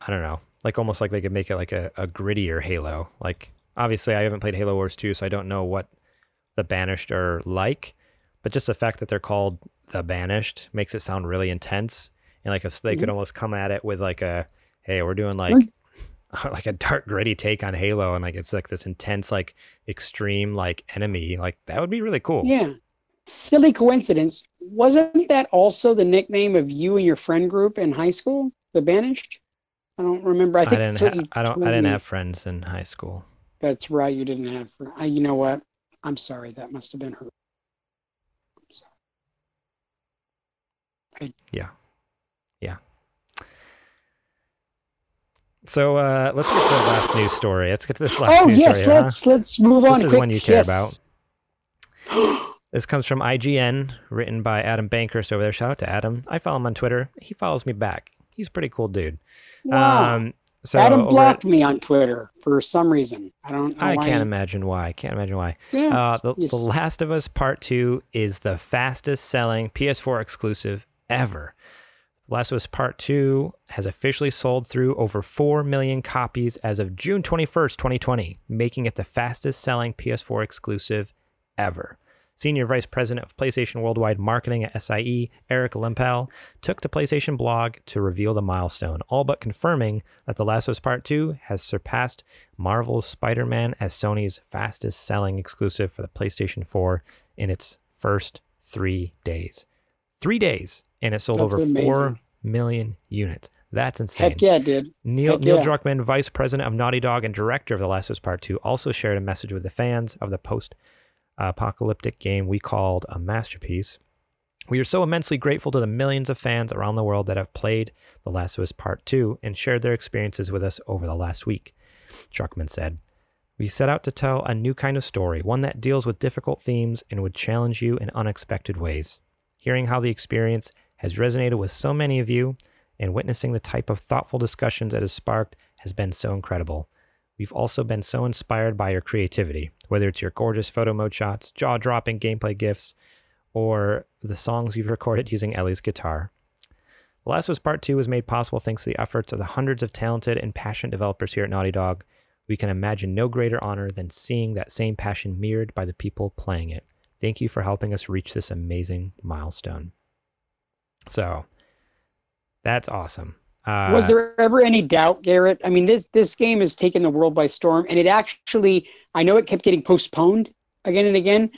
I don't know, like almost like they could make it like a, a grittier Halo. Like obviously I haven't played Halo Wars 2, so I don't know what the Banished are like, but just the fact that they're called the Banished makes it sound really intense. And like if they could Mhm. almost come at it with like a hey, we're doing like like a dark gritty take on Halo and like it's like this intense like extreme like enemy, like that would be really cool. Yeah. Silly coincidence. Wasn't that also the nickname of you and your friend group in high school? The Banished? I don't remember. I I, think didn't ha- I don't I didn't me. have friends in high school. That's right. You didn't have. I, you know what? I'm sorry. That must have been her. I'm sorry. Yeah. Yeah. So uh, let's get to the last news story. Let's get to this last Oh news yes, story. here, huh? let's let's move on. This is quick. one you care Yes. about. This comes from IGN, written by Adam Bankhurst over there. Shout out to Adam. I follow him on Twitter. He follows me back. He's a pretty cool dude. Wow. Um, So Adam blocked me on Twitter for some reason. I don't know I can't imagine why. I can't imagine why. Yeah, Uh, the, yes. the Last of Us Part 2 is the fastest selling PS4 exclusive ever. Last of Us Part 2 has officially sold through over 4 million copies as of June 21st, 2020, making it the fastest selling PS4 exclusive ever. Senior Vice President of PlayStation Worldwide Marketing at SIE, Eric Lempel, took to PlayStation blog to reveal the milestone, all but confirming that The Last of Us Part 2 has surpassed Marvel's Spider Man as Sony's fastest selling exclusive for the PlayStation 4 in its first three days. Three days, and it sold That's over 4 amazing. million units. That's insane. Heck yeah, dude. Neil, Heck Neil yeah. Druckmann, vice president of Naughty Dog and director of The Last of Us Part 2, also shared a message with the fans of the post apocalyptic game we called a masterpiece. We are so immensely grateful to the millions of fans around the world that have played The Last of Us Part 2 and shared their experiences with us over the last week. Druckmann said, We set out to tell a new kind of story, one that deals with difficult themes and would challenge you in unexpected ways. Hearing how the experience has resonated with so many of you and witnessing the type of thoughtful discussions it has sparked has been so incredible. We've also been so inspired by your creativity, whether it's your gorgeous photo mode shots, jaw dropping gameplay gifs, or the songs you've recorded using Ellie's guitar. The Last of Us Part 2 was made possible thanks to the efforts of the hundreds of talented and passionate developers here at Naughty Dog. We can imagine no greater honor than seeing that same passion mirrored by the people playing it. Thank you for helping us reach this amazing milestone. So, that's awesome. Uh, Was there ever any doubt, Garrett? I mean, this this game has taken the world by storm, and it actually, I know it kept getting postponed again and again.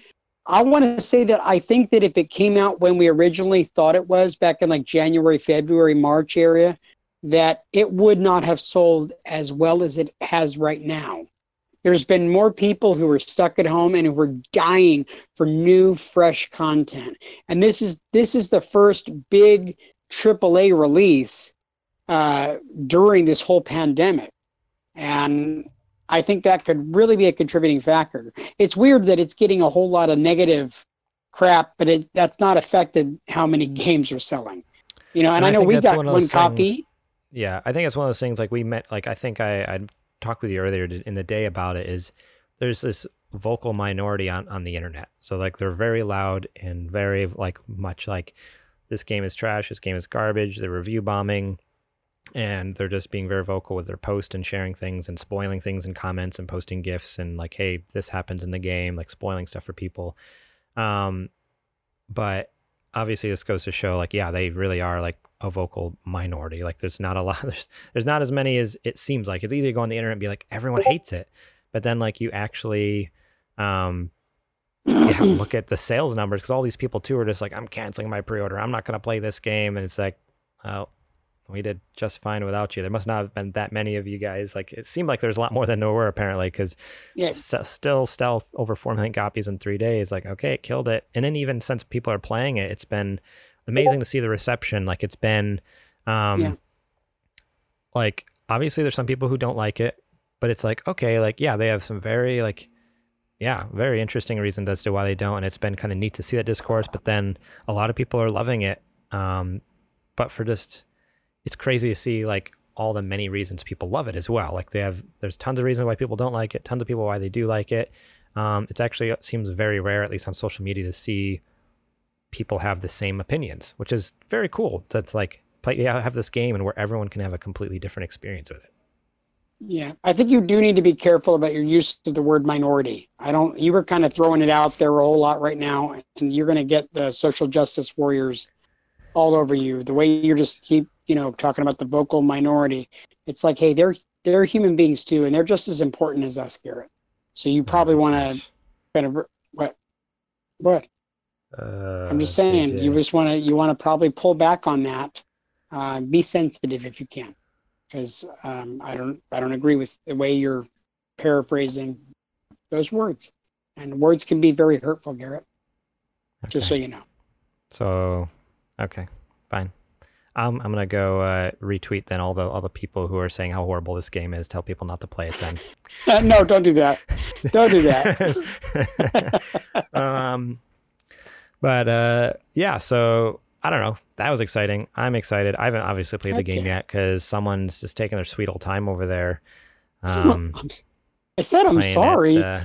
I want to say that I think that if it came out when we originally thought it was back in like January, February, March area, that it would not have sold as well as it has right now. There's been more people who are stuck at home and who are dying for new, fresh content. And this is this is the first big AAA release uh, during this whole pandemic. And I think that could really be a contributing factor. It's weird that it's getting a whole lot of negative crap, but it that's not affected how many games are selling. You know, and, And I I know we got one one, copy. things- Yeah, I think it's one of those things like we met like I think I I talked with you earlier in the day about it is there's this vocal minority on on the internet. So like they're very loud and very like much like this game is trash, this game is garbage, they're review bombing and they're just being very vocal with their post and sharing things and spoiling things in comments and posting gifs and like hey, this happens in the game, like spoiling stuff for people. Um but obviously this goes to show like yeah they really are like a vocal minority. Like there's not a lot there's there's not as many as it seems like. It's easy to go on the internet and be like everyone hates it. But then like you actually um yeah, look at the sales numbers because all these people too are just like i'm canceling my pre-order. I'm not going to play this game. And it's like oh we did just fine without you. There must not have been that many of you guys. Like it seemed like there's a lot more than there were apparently because Yeah, still stealth over 4 million copies in three days. Like okay it killed it. And then even since people are playing it it's been amazing to see the reception like it's been um Yeah. like obviously there's some people who don't like it but it's like okay like yeah they have some very like yeah very interesting reasons as to why they don't and it's been kind of neat to see that discourse but then a lot of people are loving it um but for just it's crazy to see like all the many reasons people love it as well. Like they have, there's tons of reasons why people don't like it, tons of people why they do like it. Um, it's actually it seems very rare, at least on social media, to see people have the same opinions, which is very cool. That's like play, yeah, have this game and where everyone can have a completely different experience with it. yeah. I think you do need to be careful about your use of the word minority. I don't. You were kind of throwing it out there a whole lot right now, and you're going to get the social justice warriors all over you. The way you're just keep, you know, talking about the vocal minority. It's like, hey, they're they're human beings too, and they're just as important as us, Garrett. So you probably want to kind of what what Uh, I'm just saying, JJ. you just want to you want to probably pull back on that. Uh, be sensitive if you can, because um, I don't I don't agree with the way you're paraphrasing those words, and words can be very hurtful, Garrett. Just so you know. So, okay, fine. Um, I'm gonna go uh, retweet then all the all the people who are saying how horrible this game is. Tell people not to play it then. No, don't do that. Don't do that. um, but uh, yeah, so I don't know. That was exciting. I'm excited. I haven't obviously played the game yeah. yet because someone's just taking their sweet old time over there. Um, I said I'm playing it, sorry. uh,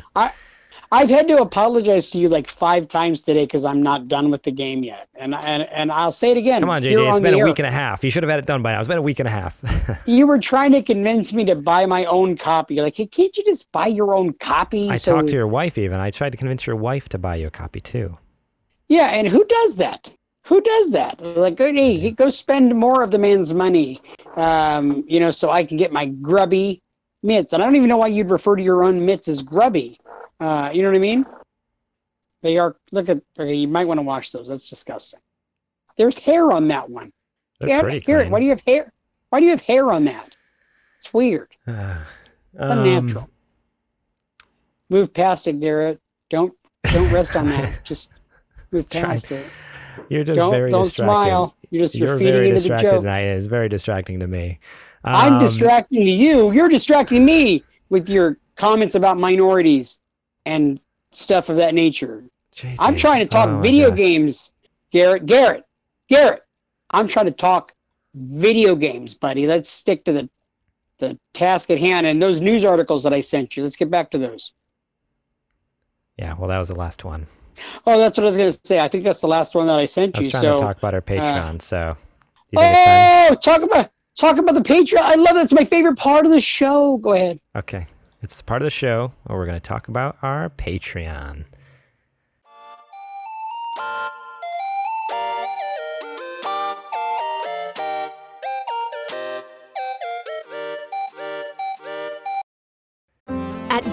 I've had to apologize to you like five times today because I'm not done with the game yet, and and and I'll say it again. come on, JJ. It's on been a air. week and a half. You should have had it done by now. It's been a week and a half. You were trying to convince me to buy my own copy. You're like, hey, can't you just buy your own copy? I So- talked to your wife even. I tried to convince your wife to buy you a copy too. Yeah, and who does that? Who does that? Like, go, hey, go spend more of the man's money, um, you know, so I can get my grubby mitts. And I don't even know why you'd refer to your own mitts as grubby. Uh, you know what I mean? They are. Look at. Okay, you might want to wash those. That's disgusting. There's hair on that one. Yeah, Garrett, why do you have hair? Why do you have hair on that? It's weird. Um, Unnatural. Move past it, Garrett. Don't don't rest on that. Just move past it. You're just don't very don't distracted. smile. You're just you're, You're feeding very into the distracted joke. tonight. It's very distracting to me. I'm Um, distracting to you. You're distracting me with your comments about minorities and stuff of that nature. JJ, I'm trying to talk oh video gosh. games, Garrett. Garrett, Garrett. I'm trying to talk video games, buddy. Let's stick to the the task at hand and those news articles that I sent you. Let's get back to those. Yeah, well, that was the last one. Oh, that's what I was going to say. I think that's the last one that I sent I was you. trying So, to talk about our uh, Patreon. so, you think it's time? oh, talk about talk about the Patreon. I love that. It's my favorite part of the show. Go ahead. Okay, it's part of the show where we're going to talk about our Patreon.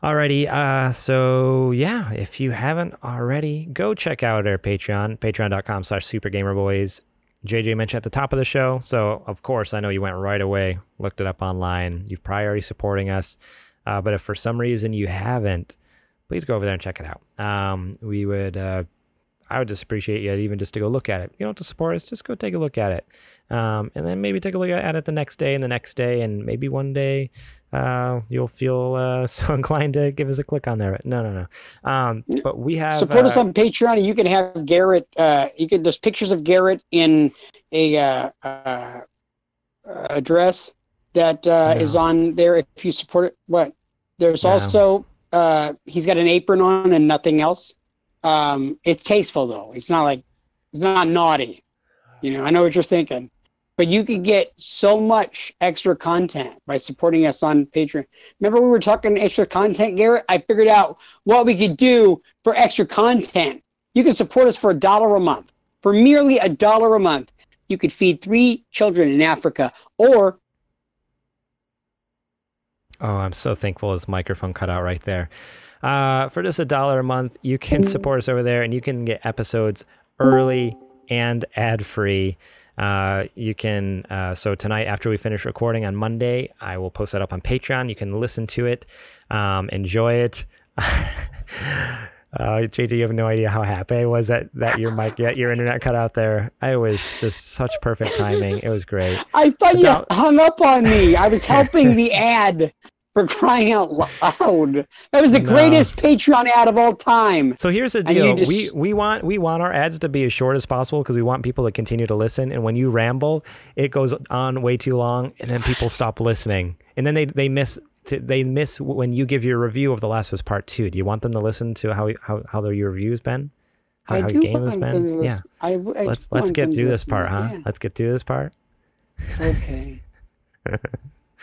Alrighty, uh, so yeah, if you haven't already, go check out our Patreon, patreon.com slash supergamerboys. JJ mentioned at the top of the show, so of course I know you went right away, looked it up online. You've probably already supporting us, uh, but if for some reason you haven't, please go over there and check it out. Um, we would, uh, I would just appreciate you even just to go look at it. You don't have to support us, just go take a look at it. Um, and then maybe take a look at it the next day and the next day, and maybe one day uh, you'll feel uh, so inclined to give us a click on there. No, no, no. Um, but we have Support us uh, on Patreon. You can have Garrett. Uh, you can. There's pictures of Garrett in a uh, uh, dress that uh, is on there. If you support it, what? There's No. also uh, he's got an apron on and nothing else. Um, it's tasteful though. It's not like it's not naughty. You know, I know what you're thinking. But you can get so much extra content by supporting us on Patreon. Remember, we were talking extra content, Garrett? I figured out what we could do for extra content. You can support us for a dollar a month. For merely a dollar a month, you could feed three children in Africa or Oh, I'm so thankful his microphone cut out right there. Uh, for just a dollar a month, you can support us over there and you can get episodes early and ad free. Uh, you can, uh, so tonight after we finish recording on Monday, I will post that up on Patreon. You can listen to it, um, enjoy it. uh, JJ, you have no idea how happy I was that, that your mic, that your internet cut out there. I was just such perfect timing. It was great. I thought you Without- hung up on me. I was helping the ad for crying out loud. That was the No. greatest Patreon ad of all time. So here's the deal: just- we we want we want our ads to be as short as possible because we want people to continue to listen. And when you ramble, it goes on way too long, and then people stop listening, and then they they miss to, they miss when you give your review of The Last of Us Part Two. Do you want them to listen to how how how their your review's been? How, I how your game has want them to been? Yeah. I, I So let's let's get through this part, huh? Yeah. Let's get through this part. Okay.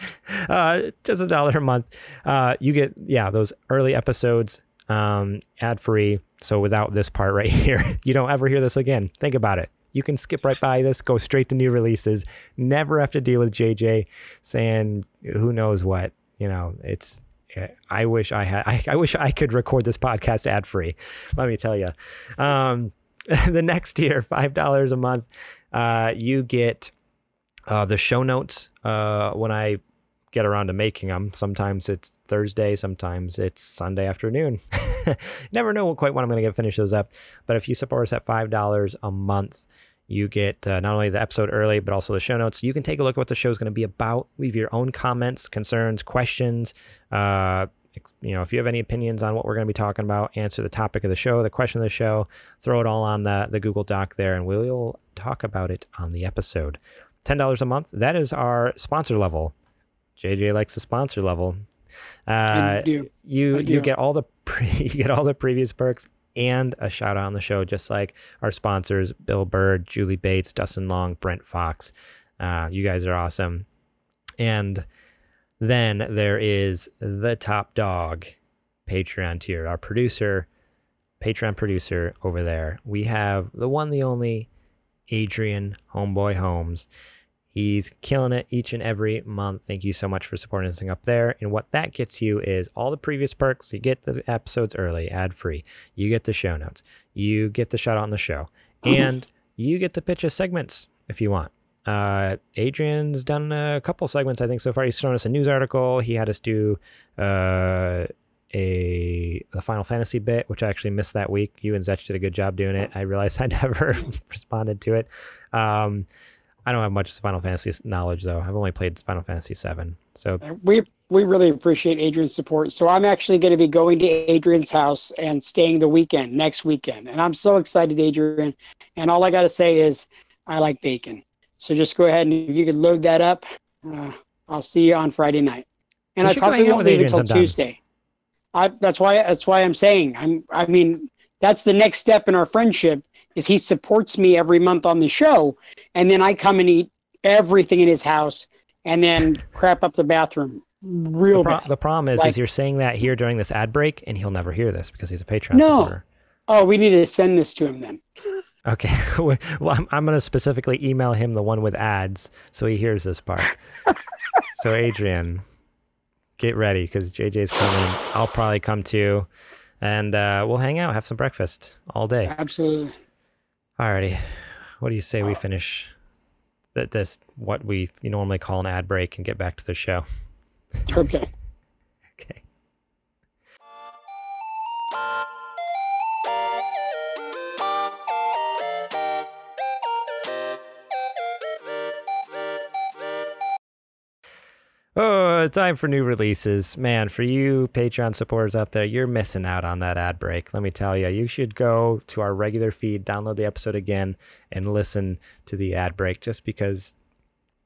uh, just a dollar a month. Uh, you get yeah those early episodes um, ad free. So without this part right here, you don't ever hear this again. Think about it. You can skip right by this, go straight to new releases. Never have to deal with JJ saying who knows what. You know, it's. I wish I had. I, I wish I could record this podcast ad free. Let me tell you. Um, the next tier, five dollars a month, uh, you get uh, the show notes uh, when I get around to making them. Sometimes it's Thursday, sometimes it's Sunday afternoon. Never know quite when I'm going to get finish those up. But if you support us at five dollars a month, you get uh, not only the episode early, but also the show notes. You can take a look at what the show is going to be about. Leave your own comments, concerns, questions. Uh, you know, if you have any opinions on what we're going to be talking about, answer the topic of the show, the question of the show, throw it all on the, the Google Doc there, and we'll talk about it on the episode. $10 a month, that is our sponsor level. JJ likes the sponsor level. Uh, do. you you get all the pre- you get all the previous perks and a shout out on the show, just like our sponsors: Bill Bird, Julie Bates, Dustin Long, Brent Fox. Uh, you guys are awesome. And then there is the top dog, Patreon tier, our producer, Patreon producer over there. We have the one, the only, Adrian Homeboy Holmes. He's killing it each and every month. Thank you so much for supporting us up there. And what that gets you is all the previous perks. You get the episodes early, ad free. You get the show notes. You get the shout out on the show. And you get to pitch us segments if you want. Uh, Adrian's done a couple segments, I think, so far. He's shown us a news article. He had us do uh, a the Final Fantasy bit, which I actually missed that week. You and Zetch did a good job doing it. I realized I never responded to it. Um, I don't have much Final Fantasy knowledge though. I've only played Final Fantasy VII. So We we really appreciate Adrian's support. So I'm actually going to be going to Adrian's house and staying the weekend next weekend, and I'm so excited, Adrian. And all I got to say is, I like bacon. So just go ahead and if you could load that up, uh, I'll see you on Friday night. And I should go hang probably won't leave until sometime. Tuesday. I that's why that's why I'm saying I'm. I mean that's the next step in our friendship is he supports me every month on the show, and then I come and eat everything in his house, and then crap up the bathroom real the, pro- the problem is, Like- is you're saying that here during this ad break, and he'll never hear this because he's a Patreon No. supporter. Oh, we need to send this to him then. Okay. well, I'm, I'm going to specifically email him the one with ads so he hears this part. so, Adrian, get ready because JJ's coming. I'll probably come too. And uh, we'll hang out, have some breakfast all day. Absolutely. Alrighty. What do you say we uh, finish th- this, what we normally call an ad break, and get back to the show? Okay. Oh, time for new releases. Man, for you Patreon supporters out there, you're missing out on that ad break. Let me tell you, you should go to our regular feed, download the episode again, and listen to the ad break just because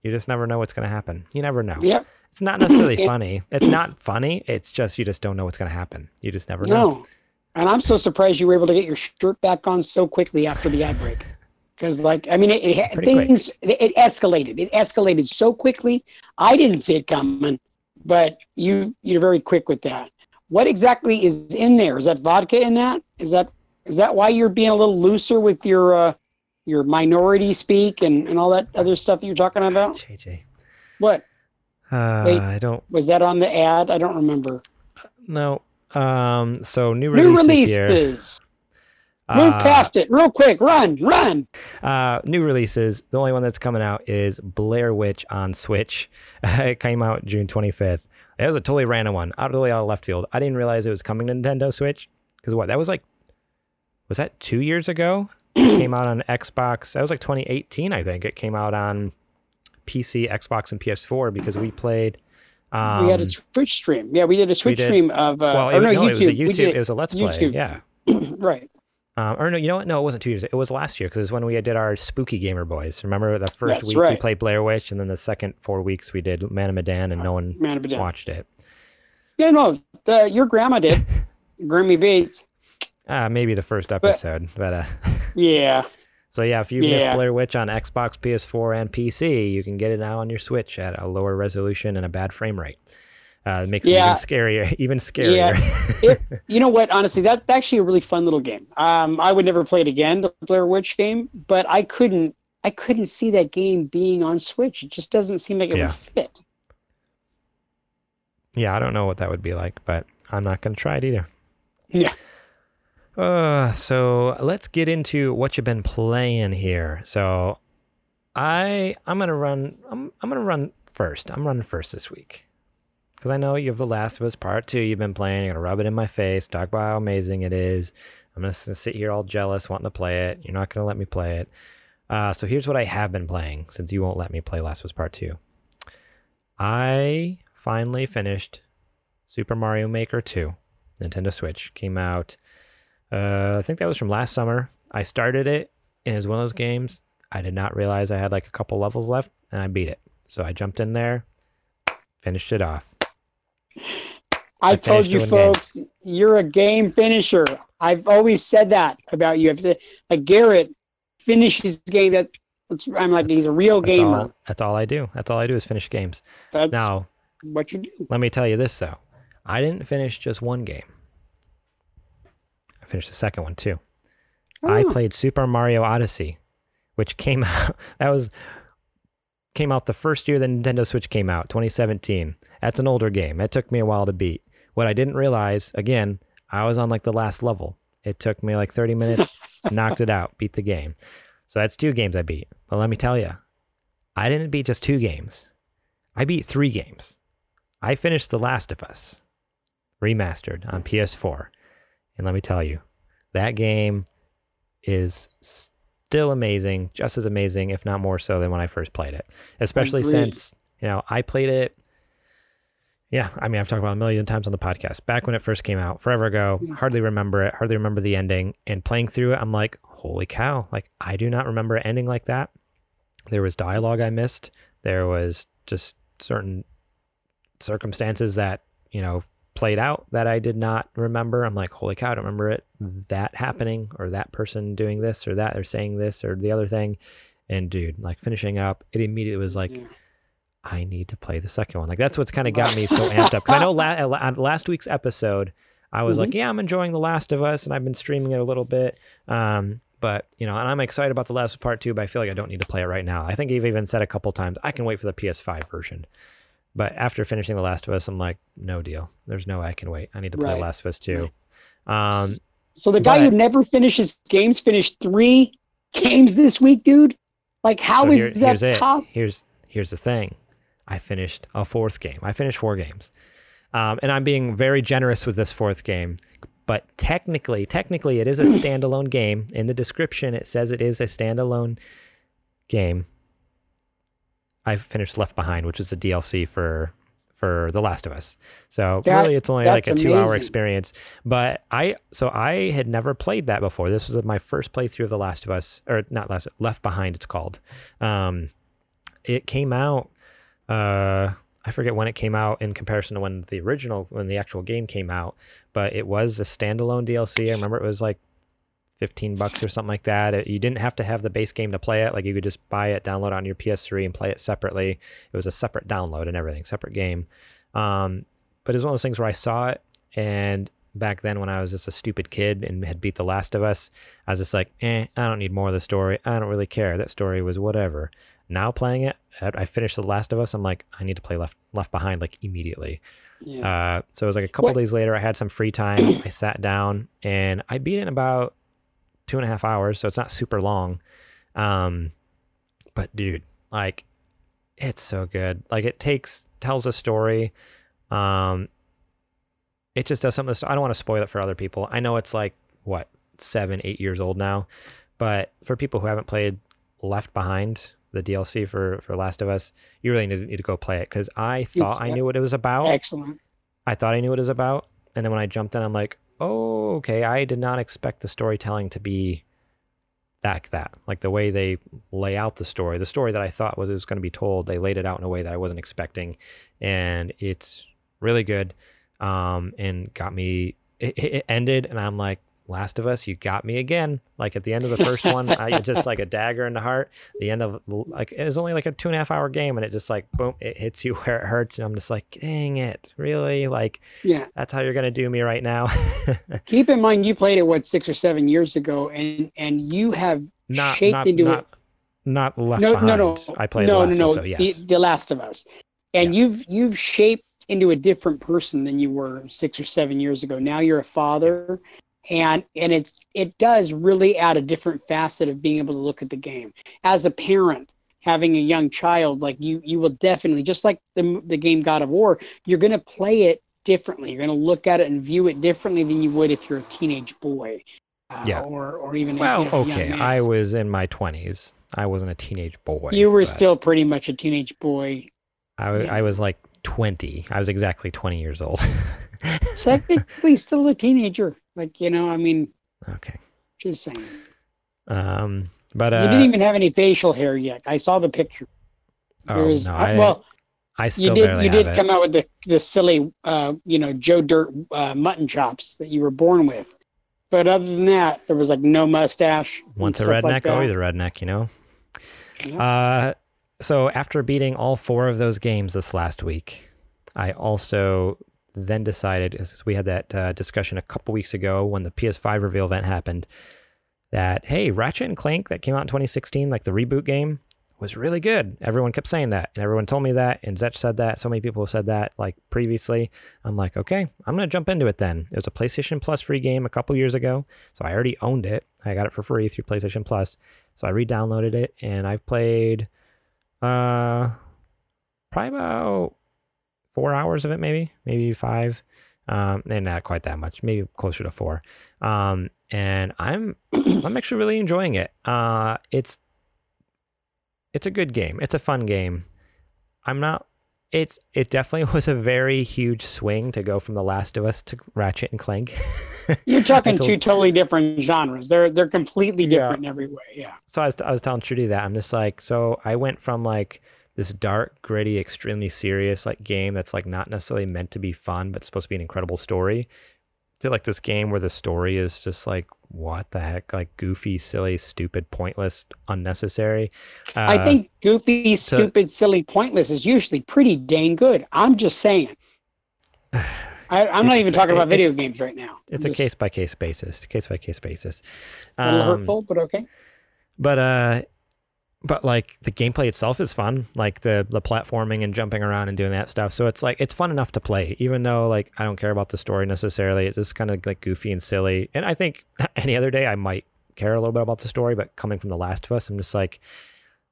you just never know what's going to happen. You never know. Yep. It's not necessarily funny. It's not funny. It's just you just don't know what's going to happen. You just never know. No. And I'm so surprised you were able to get your shirt back on so quickly after the ad break. Because, like, I mean, it, it quick. things it, it escalated. It escalated so quickly. I didn't see it coming, but you you're very quick with that. What exactly is in there? Is that vodka in that? Is that is that why you're being a little looser with your uh, your minority speak and, and all that other stuff that you're talking about? JJ. What Uh, Wait. I don't was that on the ad? I don't remember. No. Um, so new New releases here. releases. Move Uh, past it real quick. Run, run. Uh, new releases. The only one that's coming out is Blair Witch on Switch. it came out June 25th. It was a totally random one, out of totally out of left field. I didn't realize it was coming to Nintendo Switch because what? That was like, was that two years ago? It came out on Xbox. That was like 2018, I think. It came out on PC, Xbox, and PS4 because we played. Um, we had a Twitch stream. Yeah, we did a Twitch did- stream of. Uh, well, it, no, no, YouTube. it was a YouTube. It was a Let's Play. YouTube. Yeah. right. Um, or no, you know what? No, it wasn't two years. It was last year because it's when we did our Spooky Gamer Boys. Remember the first That's week we played Blair Witch, and then the second four weeks we did Man of Medan, and no one Man of watched it. Yeah, no, the, your grandma did. Grammy Bates. Ah, maybe the first episode, but uh, Yeah. so yeah, if you miss Blair Witch on Xbox, PS4, and PC, you can get it now on your Switch at a lower resolution and a bad frame rate. Uh, it makes it even scarier. Even scarier. It, you know what? Honestly, that's actually a really fun little game. Um, I would never play it again, the Blair Witch game, but I couldn't. I couldn't see that game being on Switch. It just doesn't seem like it Yeah. would fit. yeah, I don't know what that would be like, but I'm not going to try it either. Yeah. Uh, so let's get into what you've been playing here. So, I I'm gonna run. I'm I'm gonna run first. I'm running first this week because I know you have The Last of Us Part Two. You've been playing. You're gonna rub it in my face, talk about how amazing it is. I'm just gonna sit here all jealous, wanting to play it. You're not gonna let me play it. Uh, so here's what I have been playing since you won't let me play Last of Us Part Two. I finally finished Super Mario Maker 2. Nintendo Switch came out. Uh, I think that was from last summer. I started it, and it was one of those games I did not realize I had like a couple levels left, and I beat it. So I jumped in there, finished it off. I, I told you, it one game. folks, you're a game finisher. I've always said that about you. I've said, like Garrett finishes game that that's- I'm like he's a real That's gamer. all, that's all I do. That's all I do is finish games. That's Now, what you do. let me tell you this though. I didn't finish just one game. I finished the second one too. I Oh. played Super Mario Odyssey, which came out that was came out the first year the Nintendo Switch came out, 2017. That's an older game. It took me a while to beat. What I didn't realize, again, I was on like the last level. It took me like 30 minutes, knocked it out, beat the game. So that's two games I beat. But let me tell you, I didn't beat just two games. I beat three games. I finished The Last of Us remastered on PS4. And let me tell you, that game is still amazing, just as amazing, if not more so than when I first played it. Especially since, you know, I played it. Yeah, I mean, I've talked about a million times on the podcast. Back when it first came out, forever ago, mm. hardly remember it, hardly remember the ending. And playing through it, I'm like, holy cow, like, I do not remember it ending like that. There was dialogue I missed. There was just certain circumstances that, you know, played out that I did not remember. I'm like, holy cow, I don't remember it that mm-hmm. happening or that person doing this or that or saying this or the other thing. And dude, like finishing up, it immediately was like, Yeah. I need to play the second one. Like that's what's kind of got me so amped up because I know uh, la- on last week's episode, I was like, mm-hmm. yeah, I'm enjoying The Last of Us, and I've been streaming it a little bit. Um, but you know, and I'm excited about The Last of Part Two, but I feel like I don't need to play it right now. I think you've even said a couple times I can wait for the PS5 version. But after finishing The Last of Us, I'm like, no deal. There's no way I can wait. I need to play Right. Last of Us Two. Um, So the guy But- who never finishes games finished three games this week, dude. Like, how so is here- that here's possible? Here's here's the thing. I finished a fourth game. I finished four games, um, and I'm being very generous with this fourth game. But technically, technically, it is a standalone game. In the description, it says it is a standalone game. I finished Left Behind, which is the DLC for for The Last of Us. So That- really, it's only like a two hour experience. But I so I had never played that before. This was my first playthrough of The Last of Us, or not Last Left Behind. It's called. Um, it came out. Uh, I forget when it came out in comparison to when the original, when the actual game came out, but it was a standalone DLC. I remember it was like 15 bucks or something like that. It, you didn't have to have the base game to play it. Like you could just buy it, download it on your PS3 and play it separately. It was a separate download and everything, separate game. Um, but it was one of those things where I saw it and back then when I was just a stupid kid and had beat The Last of Us, I was just like, eh, I don't need more of the story. I don't really care. That story was whatever. Now playing it, I finished The Last of Us. I'm like, I need to play Left Left Behind like immediately. Yeah. Uh, so it was like a couple What- days later. I had some free time. I sat down and I beat it in about two and a half hours. So it's not super long. Um, but dude, like, it's so good. Like it takes tells a story. Um, it just does something. I don't want to spoil it for other people. I know it's like what seven, eight years old now, but for people who haven't played Left Behind, the DLC for for Last of Us, you really need, need to go play it because I thought It's- I knew what it was about. Excellent. I thought I knew what it was about, and then when I jumped in, I'm like, oh, okay. I did not expect the storytelling to be that that. Like the way they lay out the story, the story that I thought was was going to be told, they laid it out in a way that I wasn't expecting, and it's really good. Um, and got me. It, it it ended, and I'm like, Last of Us, you got me again. Like at the end of the first one, I it's just like a dagger in the heart. The end of like it was only like a two and a half hour game, and it just like boom, it hits you where it hurts, and I'm just like, dang it, really? Like Yeah. that's how you're gonna do me right now? Keep in mind, you played it what six or seven years ago, and and you have not shaped not into not, it. not left No, behind. no, no. I played no, the last no, no. so yes. the, the Last of Us, and Yeah. you've you've shaped into a different person than you were six or seven years ago. Now you're a father, and and it it does really add a different facet of being able to look at the game as a parent having a young child like you you will definitely just like the the game God of War you're going to play it differently you're going to look at it and view it differently than you would if you're a teenage boy uh, Yeah. or or even a- Well, you a young okay. man. I was in my 20s. I wasn't a teenage boy. you were still pretty much a teenage boy I was, yeah. I was like 20. I was exactly 20 years old. technically still a teenager like you know I mean okay. just saying Um, but you uh, didn't even have any facial hair yet I saw the picture oh, There's no, uh, I, well I you still did barely you did it. come out with the the silly uh you know joe dirt uh, mutton chops that you were born with but other than that there was like no mustache Once a redneck, like always a redneck, you know? Yeah. Uh, so after beating all four of those games this last week, I also then decided, because we had that uh, discussion a couple weeks ago when the PS5 reveal event happened, that hey, Ratchet and Clank that came out in 2016, like the reboot game, was really good. Everyone kept saying that, and everyone told me that, and Zetch said that. So many people said that like previously. I'm like, okay, I'm gonna jump into it then. It was a PlayStation Plus free game a couple years ago, so I already owned it. I got it for free through PlayStation Plus. So I re-downloaded it, and I've played uh probably about four hours of it, maybe, maybe five. Um, and not quite that much, maybe closer to four. Um, and I'm I'm actually really enjoying it. Uh, it's it's a good game. It's a fun game. I'm not. It's it definitely was a very huge swing to go from The Last of Us to Ratchet and Clank. you're talking two totally different genres they're they're completely Yeah. different in every way yeah so I was, I was telling Trudy that I'm just like, so I went from like this dark, gritty, extremely serious like game that's like not necessarily meant to be fun, but supposed to be an incredible story, to like this game where the story is just like what the heck, like goofy, silly, stupid, pointless, unnecessary. i Uh, think goofy stupid silly pointless is usually pretty dang good. I'm just saying. I, i'm not even talking about video games right now. it's I'm a just case by case basis, case by case basis. a little Um, hurtful but okay. but uh but like the gameplay itself is fun. Like the the platforming and jumping around and doing that stuff. So it's like it's fun enough to play even though like i don't care about the story necessarily. It's just kind of like goofy and silly. And i think any other day i might care a little bit about the story but coming from the last of us i'm just like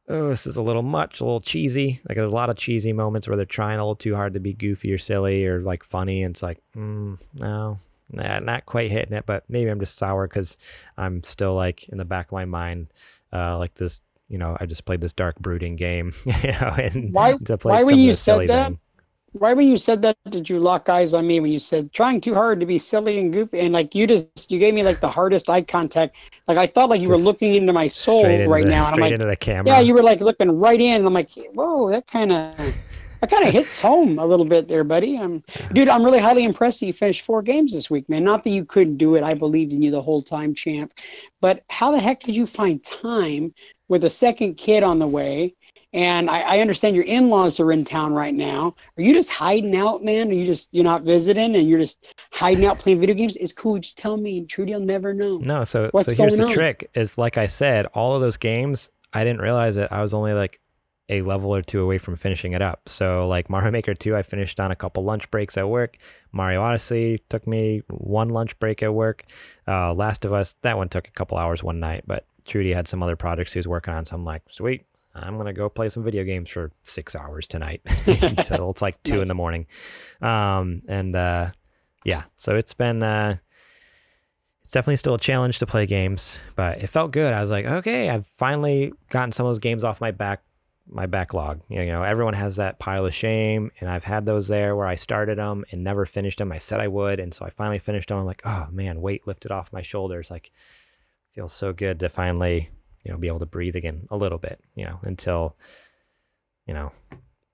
oh this is a little much a little cheesy. Like there's a lot of cheesy moments where they're trying a little too hard to be goofy or silly or like funny and it's like mm, no nah, not quite hitting it. But maybe i'm just sour because i'm still like in the back of my mind uh, like this, you know, I just played this dark brooding game, you know, and Why- to play why when you said silly that, thing. Why, when you said that, did you lock eyes on me when you said trying too hard to be silly and goofy? And like you just, you gave me like the hardest eye contact. Like I thought like you were looking into my soul into right the, now. And I'm straight like, into the camera. yeah, you were like looking right in. And I'm like, whoa, that kind of, that kind of hits home a little bit there, buddy. Um, dude, I'm really highly impressed that you finished four games this week, man. Not that you couldn't do it. I believed in you the whole time, champ. But how the heck did you find time with a second kid on the way? And I, I understand your in-laws are in town right now. Are you just hiding out, man? Are you just you're not visiting and you're just hiding out playing video games? It's cool. Just tell me. Trudy will never know. no, so What's so here's the on? trick: is like I said, all of those games, I didn't realize it. I was only like a level or two away from finishing it up. So like Mario Maker 2, I finished on a couple lunch breaks at work. Mario Odyssey took me one lunch break at work. Uh, Last of Us, that one took a couple hours one night, but Trudy had some other projects he was working on. So I'm like, sweet, I'm gonna go play some video games for six hours tonight until it's like two in the morning. Um, and uh, yeah, so it's been uh, it's definitely still a challenge to play games, but it felt good. I was like, okay, I've finally gotten some of those games off my back my backlog. You know, everyone has that pile of shame, and I've had those there where I started them and never finished them. I said I would, and so I finally finished them. I'm like, oh man, weight lifted off my shoulders. Like, feels so good to finally, you know, be able to breathe again a little bit. You know, until, you know,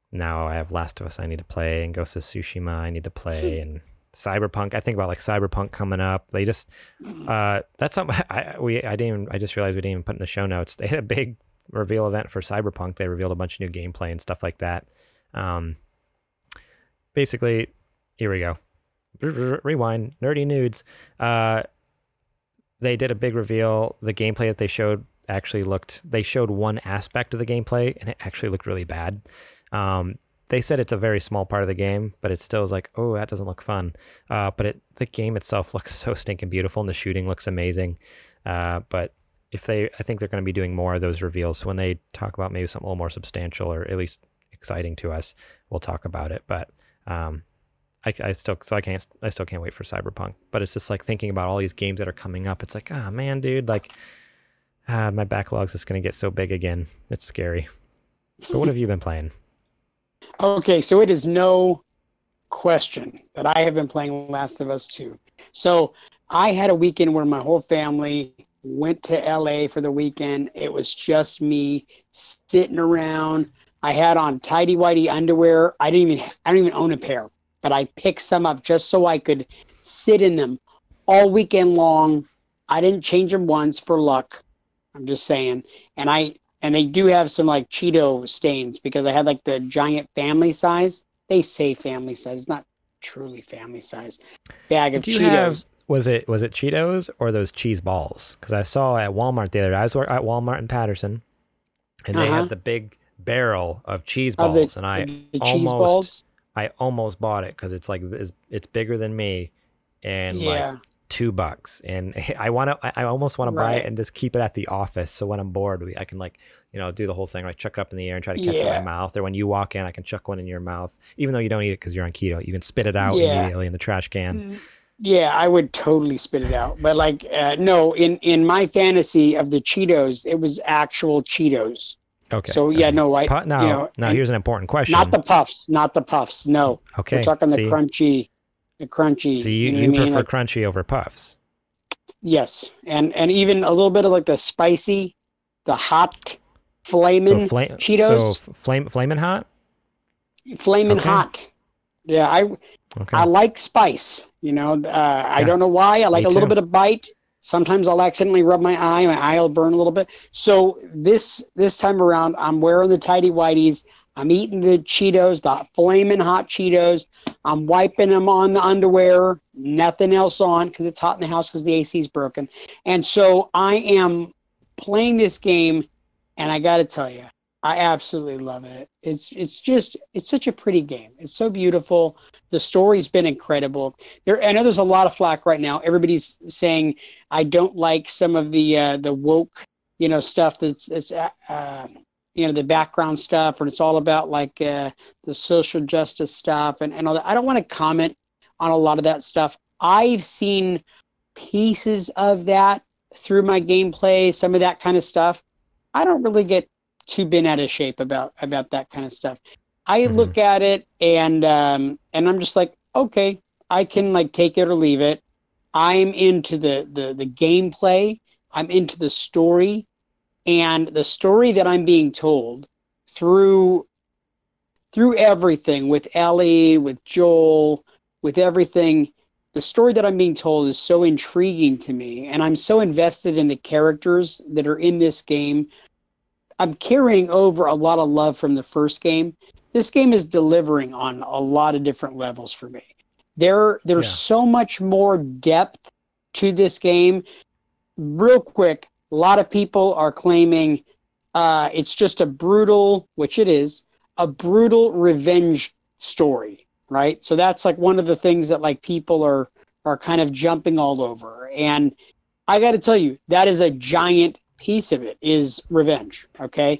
now I have Last of Us I need to play, and Ghost of Tsushima I need to play, and Cyberpunk. I think about like Cyberpunk coming up. They just, uh, that's something I we I didn't even I just realized we didn't even put in the show notes. They had a big reveal event for Cyberpunk. They revealed a bunch of new gameplay and stuff like that. Um, basically, here we go. Rewind, nerdy nudes. Uh, they did a big reveal. The gameplay that they showed actually looked. They showed one aspect of the gameplay, and it actually looked really bad. Um, they said it's a very small part of the game, but it still is like, oh, that doesn't look fun. Uh, but it, the game itself looks so stinking beautiful, and the shooting looks amazing. Uh, but if they, I think they're going to be doing more of those reveals. So when they talk about maybe something a little more substantial or at least exciting to us, we'll talk about it. But um, I, I still, so I can't, I still can't wait for Cyberpunk. But it's just like thinking about all these games that are coming up. It's like, ah, oh, man, dude, like, ah, my backlog's just to get so big again. It's scary. But what have you been playing? Okay, so it is no question that I have been playing Last of Us 2. So I had a weekend where my whole family went to LA for the weekend. It was just me sitting around. I had on tidy whitey underwear. I didn't even I don't even own a pair, but I picked some up just so I could sit in them all weekend long. I didn't change them once for luck. I'm just saying. And I and they do have some like Cheeto stains because I had like the giant family size. They say family size, it's not truly family size bag of Cheetos. Have, was it was it Cheetos or those cheese balls? Because I saw at Walmart the other day. I was at Walmart in Patterson, and they uh-huh. had the big barrel of cheese balls, of the, and I almost balls? I almost bought it because it's like it's, it's bigger than me, and yeah. like two bucks. And i want to i almost want to buy it and just keep it at the office. So when i'm bored i can like you know do the whole thing. Like chuck up in the air and try to catch yeah. it in my mouth. Or when you walk in i can chuck one in your mouth. Even though you don't eat it because you're on keto you can spit it out yeah. immediately in the trash can. Mm, yeah i would totally spit it out. But like uh, no in in my fantasy of the cheetos it was actual cheetos Okay. So yeah, no, I now you know, now here's an important question. Not the puffs, not the puffs. No. Okay. We're talking the crunchy the crunchy. So you, you, you prefer like, crunchy over puffs? Yes, and and even a little bit of like the spicy, the hot, flaming so fla- Cheetos. So flame flaming hot. Flaming okay. hot. Yeah, I okay. I like spice. You know, uh, yeah, I don't know why. I like a little bit of bite. Sometimes I'll accidentally rub my eye. My eye will burn a little bit. So this this time around, I'm wearing the tidy whities. I'm eating the Cheetos, the flaming hot Cheetos. I'm wiping them on the underwear, nothing else on because it's hot in the house because the AC is broken. And so I am playing this game, and I got to tell you, I absolutely love it. It's it's just it's such a pretty game. It's so beautiful. The story's been incredible. There, I know there's a lot of flack right now. Everybody's saying I don't like some of the uh, the woke, you know, stuff that's that's uh, you know the background stuff and it's all about like uh, the social justice stuff and, and all that i don't want to comment on a lot of that stuff i've seen pieces of that through my gameplay some of that kind of stuff i don't really get too bent out of shape about about that kind of stuff. I mm-hmm. look at it and um and i'm just like okay i can like take it or leave it. I'm into the the the gameplay. I'm into the story. And the story that i'm being told through through everything with ellie with joel with everything the story that i'm being told is so intriguing to me. And i'm so invested in the characters that are in this game i'm carrying over a lot of love from the first game this game is delivering on a lot of different levels for me there there's yeah. so much more depth to this game real quick a lot of people are claiming uh, it's just a brutal, which it is, a brutal revenge story, right? So that's like one of the things that like people are are kind of jumping all over. And I got to tell you, that is a giant piece of it is revenge. Okay,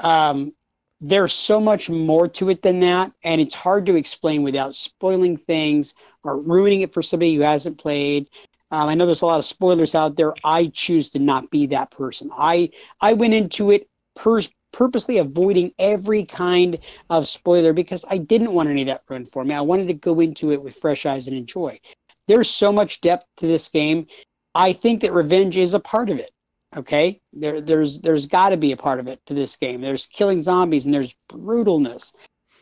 um, there's so much more to it than that, and it's hard to explain without spoiling things or ruining it for somebody who hasn't played. Um, I know there's a lot of spoilers out there. I choose to not be that person. I I went into it per- purposely avoiding every kind of spoiler because I didn't want any of that ruined for me. I wanted to go into it with fresh eyes and enjoy. There's so much depth to this game. I think that revenge is a part of it. Okay, there there's there's got to be a part of it to this game. There's killing zombies and there's brutalness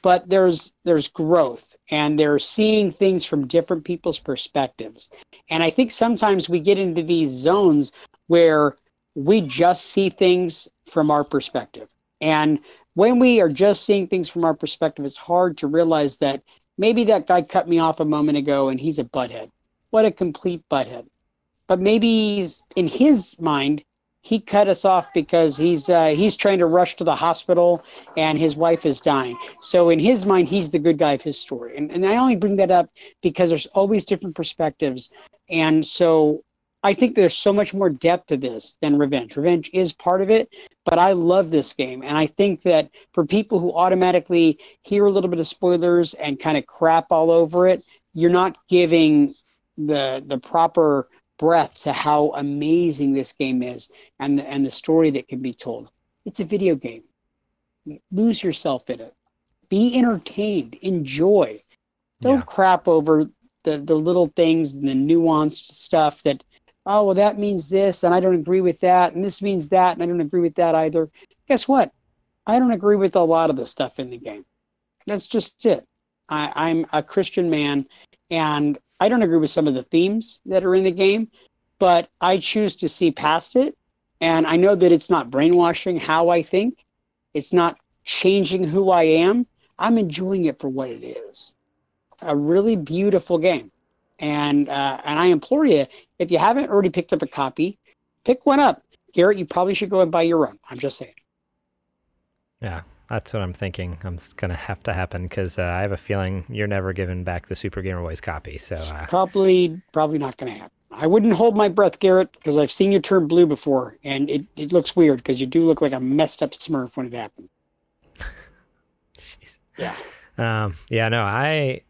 but there's there's growth and they're seeing things from different people's perspectives. And i think sometimes we get into these zones where we just see things from our perspective. And when we are just seeing things from our perspective it's hard to realize that maybe that guy cut me off a moment ago and he's a butthead. What a complete butthead. But maybe he's in his mind he cut us off because he's uh, he's trying to rush to the hospital and his wife is dying. So in his mind, he's the good guy of his story. And and I only bring that up because there's always different perspectives. And so I think there's so much more depth to this than revenge. Revenge is part of it, but I love this game. And I think that for people who automatically hear a little bit of spoilers and kind of crap all over it, you're not giving the the proper breath to how amazing this game is and the, and the story that can be told. It's a video game. Lose yourself in it. Be entertained. Enjoy. Don't Yeah. crap over the, the little things and the nuanced stuff that, oh, well, that means this and I don't agree with that. And this means that and I don't agree with that either. Guess what? I don't agree with a lot of the stuff in the game. That's just it. I, I'm a Christian man and I don't agree with some of the themes that are in the game, but I choose to see past it. And I know that it's not brainwashing how I think, it's not changing who I am. I'm enjoying it for what it is a really beautiful game. And, uh, and I implore you, if you haven't already picked up a copy, pick one up. Garrett, you probably should go and buy your own. I'm just saying. Yeah, that's what I'm thinking. I'm s- gonna have to happen because uh, I have a feeling you're never giving back the Super Gamer Boys copy. So uh, Probably, probably not going to happen. I wouldn't hold my breath, Garrett, because I've seen you turn blue before, and it, it looks weird because you do look like a messed up Smurf when it happened. jeez. Yeah. Um, yeah, no, I,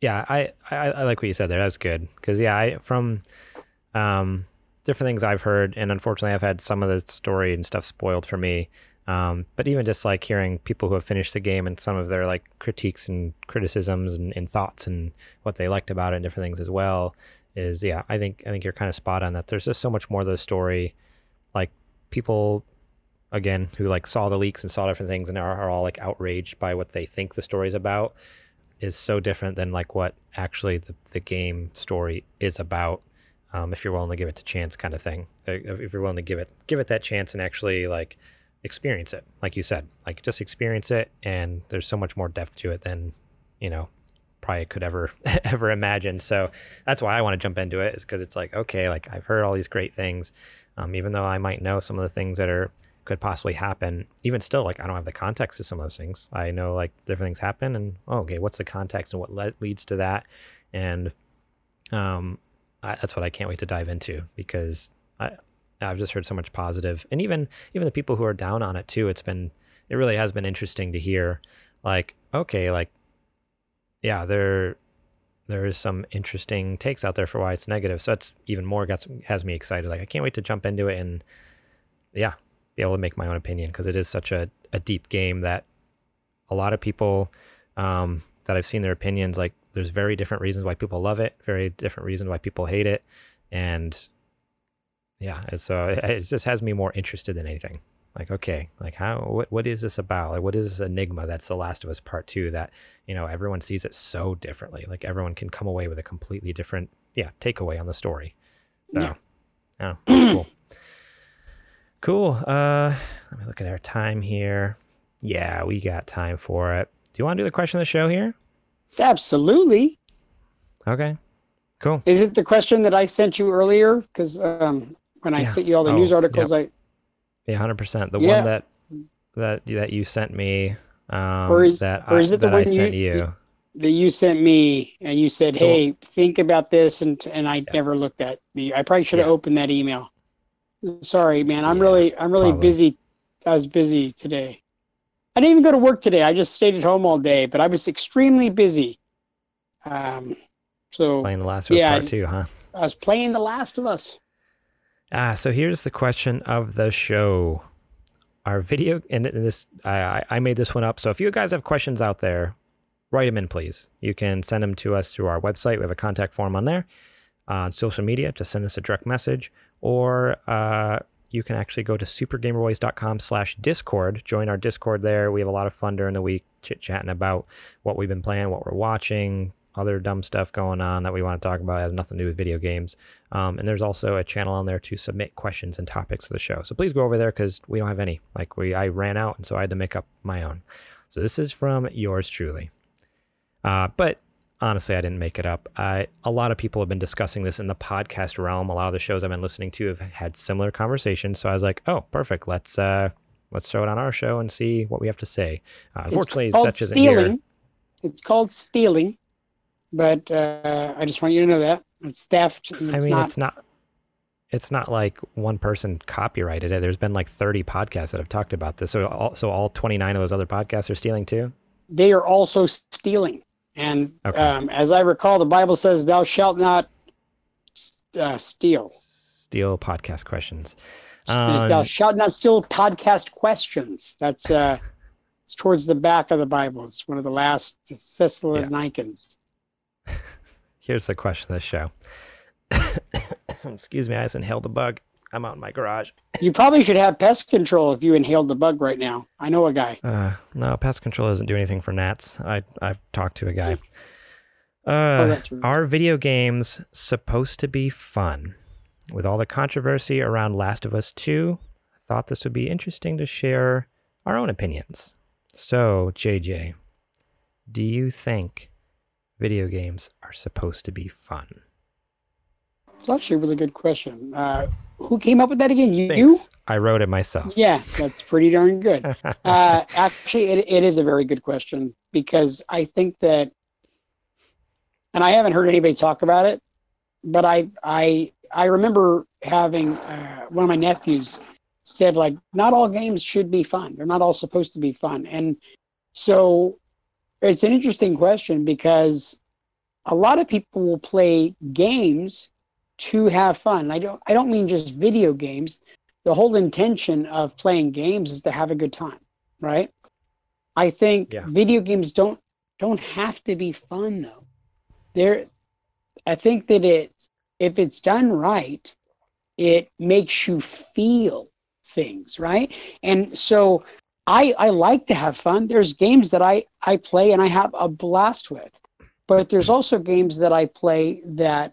yeah, I, I, I like what you said there. That's good because yeah, I from, um, different things I've heard, and unfortunately, I've had some of the story and stuff spoiled for me. Um, but even just like hearing people who have finished the game and some of their like critiques and criticisms and, and thoughts and what they liked about it and different things as well is yeah, I think I think you're kind of spot on that. There's just so much more to the story. Like people again who like saw the leaks and saw different things and are, are all like outraged by what they think the story's about is so different than like what actually the, the game story is about um, if you're willing to give it a chance kind of thing if you're willing to give it give it that chance and actually like experience it like you said like just experience it and there's so much more depth to it than you know probably could ever ever imagine. So that's why i want to jump into it is because it's like okay like i've heard all these great things um, even though i might know some of the things that are could possibly happen even still like i don't have the context to some of those things. I know like different things happen and oh, okay what's the context and what le- leads to that? And um I, that's what i can't wait to dive into because i i've just heard so much positive. And even even the people who are down on it too it's been it really has been interesting to hear like okay like yeah there there is some interesting takes out there for why it's negative. So it's even more gets has me excited. Like i can't wait to jump into it and yeah be able to make my own opinion because it is such a, a deep game that a lot of people um, that I've seen their opinions like there's very different reasons why people love it, very different reasons why people hate it, and yeah, and so it, it just has me more interested than anything. Like okay, like how what what is this about? Like what is this enigma that's The Last of Us Part Two that you know everyone sees it so differently. Like everyone can come away with a completely different yeah takeaway on the story. So Yeah. yeah, cool. Cool. Uh, let me look at our time here. Yeah, we got time for it. Do you want to do the question of the show here? Absolutely. Okay. Cool. Is it the question that I sent you earlier? Because um, when I sent you all the Oh, news articles, I Yeah, hundred percent. The Yeah. one that that that you sent me, um, Or is- that or I, is it the that I one you- sent you- you. that you sent me, and you said, "Hey, think about this," and and I Yeah. never looked at the. I probably should have Yeah. opened that email. Sorry, man. I'm Yeah, really I'm really probably. busy. I was busy today. I didn't even go to work today. I just stayed at home all day, but I was extremely busy. Um, so Playing the Last of Us Yeah, Part I- Two, huh? I was playing The Last of Us. Ah, so here's the question of the show. Our video, and this, I, I- made this one up. So if you guys have questions out there, write them in, please. You can send them to us through our website. We have a contact form on there. On social media, just send us a direct message, or uh, you can actually go to supergamerboys.com slash discord. Join our Discord there. We have a lot of fun during the week, chit chatting about what we've been playing, what we're watching, other dumb stuff going on that we want to talk about. It has nothing to do with video games. Um, and there's also a channel on there to submit questions and topics of the show. So please go over there because we don't have any. Like we, I ran out, and so I had to make up my own. So this is from yours truly. Uh, but honestly, I didn't make it up. I a lot of people have been discussing this in the podcast realm. A lot of the shows I've been listening to have had similar conversations. So I was like, oh, perfect. Let's uh, let's throw it on our show and see what we have to say. Uh, unfortunately, such isn't here. It's called stealing, but uh, I just want you to know that it's theft. and I It's mean, not. it's not. It's not like one person copyrighted it. There's been like 30 podcasts that have talked about this. So, all, so all 29 of those other podcasts are stealing too. they are also stealing. And Okay. um, as I recall, the Bible says, "Thou shalt not uh, steal." Steal podcast questions. Thou Um, shalt not steal podcast questions. That's uh, it's towards the back of the Bible. It's one of the last Thessalonians. Here's the question of the show. Excuse me, I just inhaled a bug. I'm out in my garage. You probably should have pest control if you inhaled the bug right now. I know a guy. Uh, no, pest control doesn't do anything for gnats. I I've talked to a guy. Oh, Uh, right. are video games supposed to be fun? With all the controversy around Last of Us 2, I thought this would be interesting to share our own opinions. So, JJ, do you think video games are supposed to be fun? It's actually a really good question. Uh, who came up with that again? You? Thanks. I wrote it myself. Yeah, that's pretty darn good. uh, actually, it, it is a very good question because I think that, and I haven't heard anybody talk about it, but I I I remember having uh, one of my nephews said like, not all games should be fun. They're not all supposed to be fun, and so it's an interesting question because a lot of people will play games to have fun. I don't I don't mean just video games the whole intention of playing games is to have a good time right i think Yeah. video games don't don't have to be fun though there i think that it if it's done right it makes you feel things right and so i i like to have fun there's games that i i play and i have a blast with but there's also games that i play that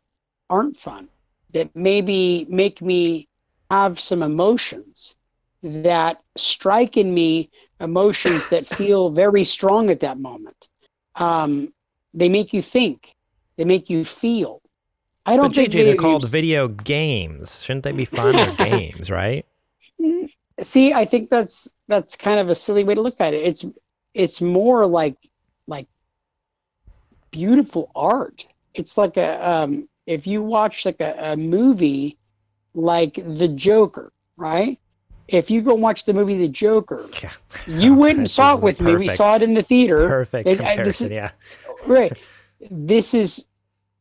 aren't fun that maybe make me have some emotions that strike in me emotions that feel very strong at that moment. Um, they make you think. They make you feel. I don't But think JJ, they're video called video games. Shouldn't they be fun? Games, right? See i think that's that's kind of a silly way to look at it. It's it's more like like beautiful art. It's like a um if you watch like a, a movie like the joker right? If you go watch the movie the joker Yeah. you went and saw it with me. We saw it in the theater. Perfect It- I- this is- yeah. right. This is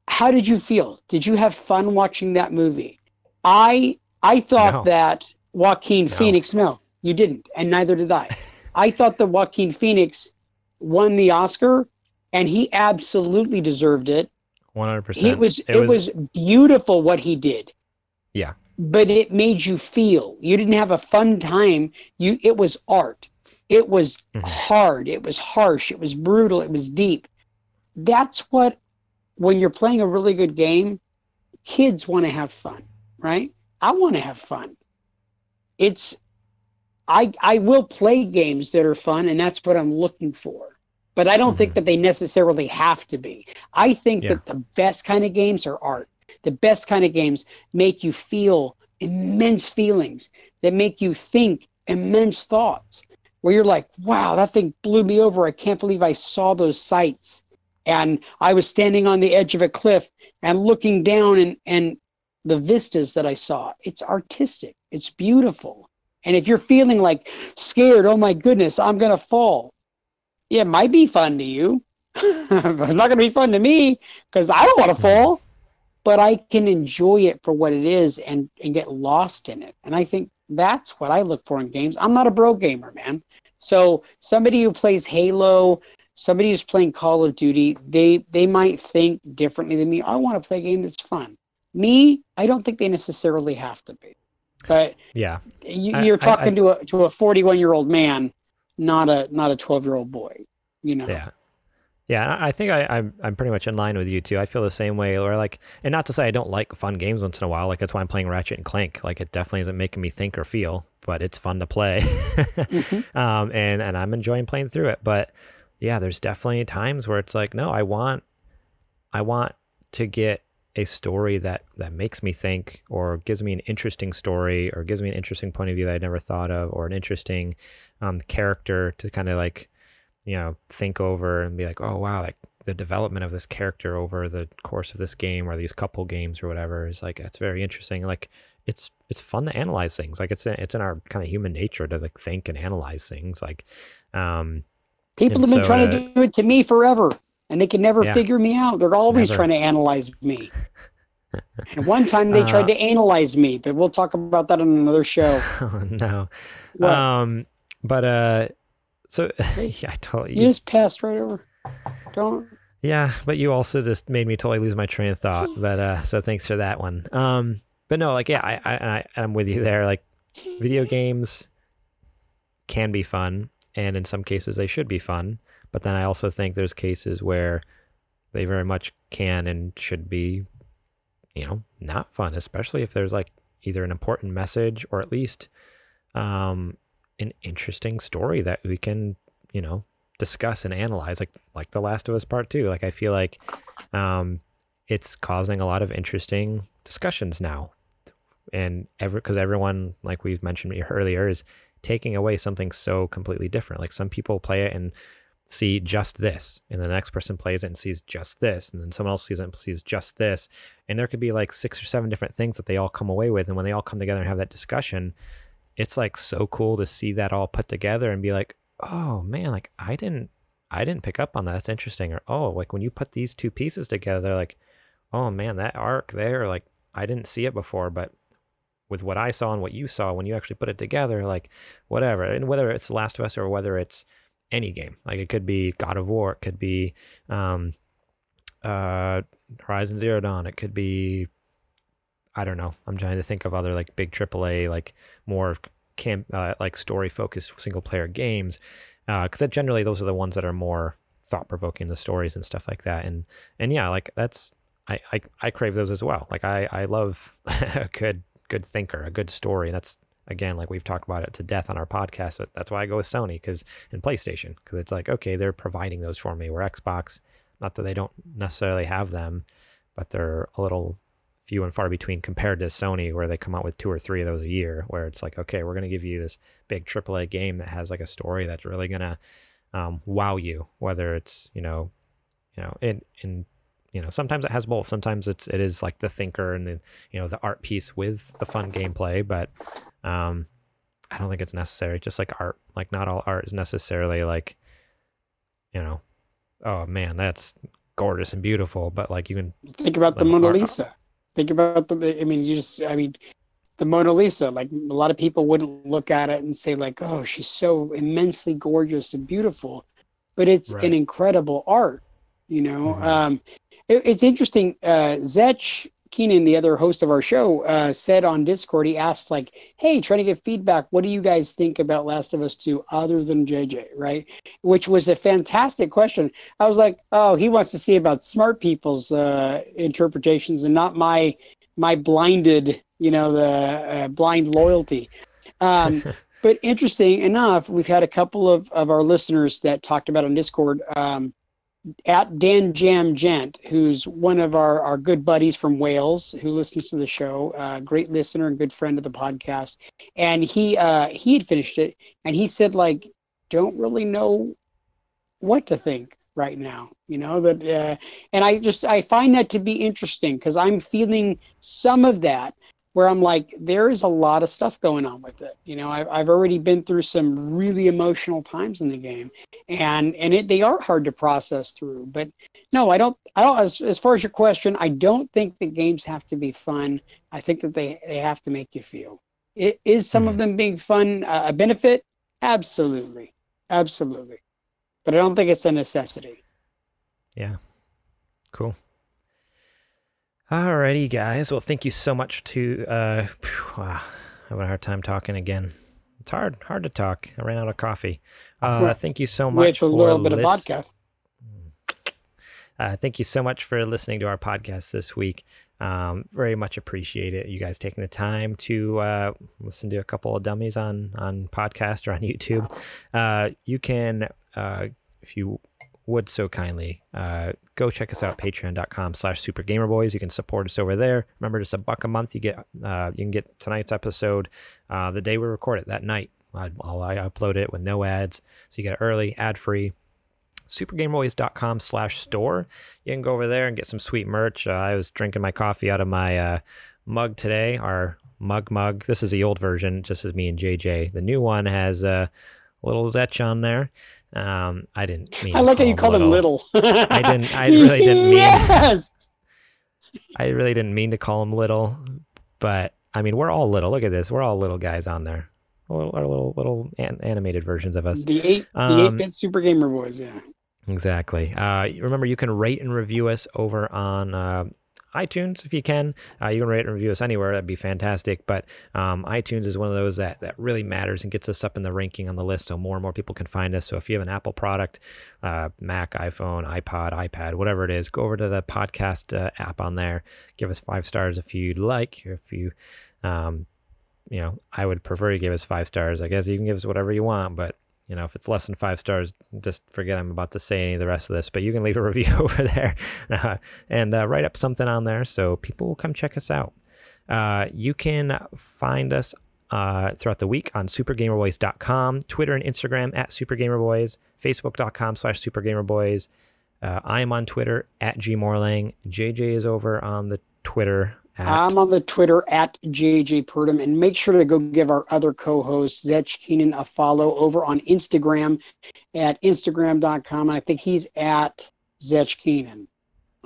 how did you feel? Did you have fun watching that movie? I i thought No. that joaquin No. phoenix no you didn't and neither did i. I thought that joaquin phoenix won the oscar and he absolutely deserved it. One hundred percent. it was it, was, beautiful what he did. Yeah. but it made you feel. You didn't have a fun time. You it was art. It was Mhm. hard. It was harsh. It was brutal. It was deep. That's what when you're playing a really good game kids want to have fun right? I want to have fun it's i i will play games that are fun and that's what i'm looking for. But i don't think Mhm. that they necessarily have to be. I think Yeah. that the best kind of games are art. The best kind of games make you feel immense feelings that make you think immense thoughts where you're like wow that thing blew me over. I can't believe i saw those sights. And i was standing on the edge of a cliff and looking down and and the vistas that i saw it's artistic it's beautiful and if you're feeling like scared oh my goodness i'm going to fall yeah, it might be fun to you but it's not going to be fun to me because i don't want to hmm. fall but I can enjoy it for what it is and and get lost in it. And I think that's what I look for in games. I'm not a bro gamer, man. So somebody who plays Halo, somebody who's playing Call of Duty, they they might think differently than me. I want to play a game that's fun. Me, I don't think they necessarily have to be. But Yeah. you, I- you're I- I talking to a to a 41 year old man, not a not a 12 year old boy. You know. Yeah. Yeah, I think I, I'm I'm pretty much in line with you too. I feel the same way. Or like, and not to say I don't like fun games once in a while. Like that's why I'm playing Ratchet and Clank. Like it definitely isn't making me think or feel, but it's fun to play. Mhm. um, and and I'm enjoying playing through it. But yeah, there's definitely times where it's like, no, I want I want to get a story that that makes me think or gives me an interesting story or gives me an interesting point of view that I never thought of or an interesting um, character to kind of like you know think over and be like oh wow like the development of this character over the course of this game or these couple games or whatever is like it's very interesting. Like it's it's fun to analyze things. Like it's it's in our kind of human nature to like think and analyze things like um people have been so trying to, to do it to me forever and they can never yeah, figure me out they're always never. trying to analyze me and one time they tried uh, to analyze me but we'll talk about that on another show oh, no what? um but uh so yeah i totally you you just passed right over don't yeah, but you also just made me totally lose my train of thought. But uh, so thanks for that one. Um, but no, like yeah, I, I I'm with you there. Like video games can be fun, and in some cases they should be fun. But then I also think there's cases where they very much can and should be, you know, not fun, especially if there's like either an important message or at least um, an interesting story that we can, you know, discuss and analyze like like the last of us part 2 like i feel like um it's causing a lot of interesting discussions now. And ever because everyone like we've mentioned earlier is taking away something so completely different. Like some people play it and see just this and the next person plays it and sees just this and then someone else sees it and sees just this and there could be like six or seven different things that they all come away with and when they all come together and have that discussion it's like so cool to see that all put together and be like oh man, like I didn't I didn't pick up on that. That's interesting. Or oh, like when you put these two pieces together, like, oh man, that arc there, like I didn't see it before, but with what I saw and what you saw when you actually put it together, like whatever. And whether it's The Last of Us or whether it's any game. Like it could be God of War, it could be um uh Horizon Zero Dawn, it could be I don't know. I'm trying to think of other like big AAA, like more camp uh, like story focused single player games because uh, generally those are the ones that are more thought provoking the stories and stuff like that and and yeah like that's I, I I crave those as well like I I love a good good thinker a good story that's again like we've talked about it to death on our podcast but that's why I go with Sony because and PlayStation because it's like okay they're providing those for me where Xbox not that they don't necessarily have them but they're a little few and far between compared to Sony, where they come out with two or three of those a year, where it's like, okay, we're going to give you this big AAA game that has like a story that's really going to um, wow you, whether it's, you know, you know, in, in, you know, sometimes it has both. Sometimes it's, it is like the thinker and the, you know, the art piece with the fun gameplay, but, um, I don't think it's necessary. Just like art, like not all art is necessarily like, you know, oh man, that's gorgeous and beautiful, but like you can think about the Mona Lisa. Think about the. I mean, you just. I mean, the Mona Lisa. Like a lot of people wouldn't look at it and say like, "Oh, she's so immensely gorgeous and beautiful," but it's right. an incredible art. You know, mm-hmm. um, it, it's interesting. Uh, Zetch Keenan, the other host of our show, uh, said on Discord, he asked like, "Hey, trying to get feedback. What do you guys think about Last of Us Two, other than JJ?" Right, which was a fantastic question. I was like, "Oh, he wants to see about smart people's uh, interpretations and not my my blinded, you know, the uh, blind loyalty." Um, but interesting enough, we've had a couple of, of our listeners that talked about on Discord. Um, at Dan Jam Gent, who's one of our, our good buddies from Wales, who listens to the show, uh, great listener and good friend of the podcast. And he uh, he had finished it, and he said like, don't really know what to think right now. You know that, uh, and I just I find that to be interesting because I'm feeling some of that where I'm like, there is a lot of stuff going on with it. You know, I've, I've already been through some really emotional times in the game, and and it, they are hard to process through. But no, I don't. I don't. As, as far as your question, I don't think the games have to be fun. I think that they they have to make you feel. It, is some mm-hmm. of them being fun uh, a benefit? Absolutely, absolutely. But I don't think it's a necessity. Yeah. Cool. Alrighty, guys. Well, thank you so much to. Uh, wow, I'm having a hard time talking again. It's hard, hard to talk. I ran out of coffee. Uh, thank you so much for a little bit of vodka. Uh, thank you so much for listening to our podcast this week. Um, very much appreciate it. You guys taking the time to uh, listen to a couple of dummies on on podcast or on YouTube. Uh, you can, uh, if you would so kindly uh, go check us out patreon.com slash supergamerboys. You can support us over there. Remember just a buck a month you get uh, you can get tonight's episode uh, the day we record it that night. I'll I upload it with no ads so you get it early ad free supergamerboys.com slash store. You can go over there and get some sweet merch. Uh, i was drinking my coffee out of my uh, mug today our mug mug. This is the old version just as me and jj the new one has a little zetch on there um, I didn't mean. I like how you called him little. I didn't. I really didn't mean. Yes. I really didn't mean to call him little, but I mean we're all little. Look at this. We're all little guys on there. Our little, our little, little an- animated versions of us. The eight, the Um, eight bit Super Gamer Boys. Yeah. Exactly. Uh, remember, you can rate and review us over on uh, iTunes if you can. Uh, you can rate and review us anywhere. That'd be fantastic. But um, iTunes is one of those that, that really matters and gets us up in the ranking on the list so more and more people can find us. So if you have an Apple product, uh, Mac, iPhone, iPod, iPad, whatever it is, go over to the podcast uh, app on there. Give us five stars if you'd like. If you, um, you know, I would prefer you give us five stars. I guess you can give us whatever you want, but you know, if it's less than five stars, just forget I'm about to say any of the rest of this. But you can leave a review over there uh, and uh, write up something on there so people will come check us out. Uh, you can find us uh, throughout the week on supergamerboys.com, Twitter and Instagram at supergamerboys, facebook.com slash supergamerboys. Uh, I am on Twitter at gmorlang. JJ is over on the Twitter at I'm on the Twitter at JJ Purdom, and make sure to go give our other co-host Zetch Keenan a follow over on Instagram at instagram.com. And I think he's at Zetch Keenan.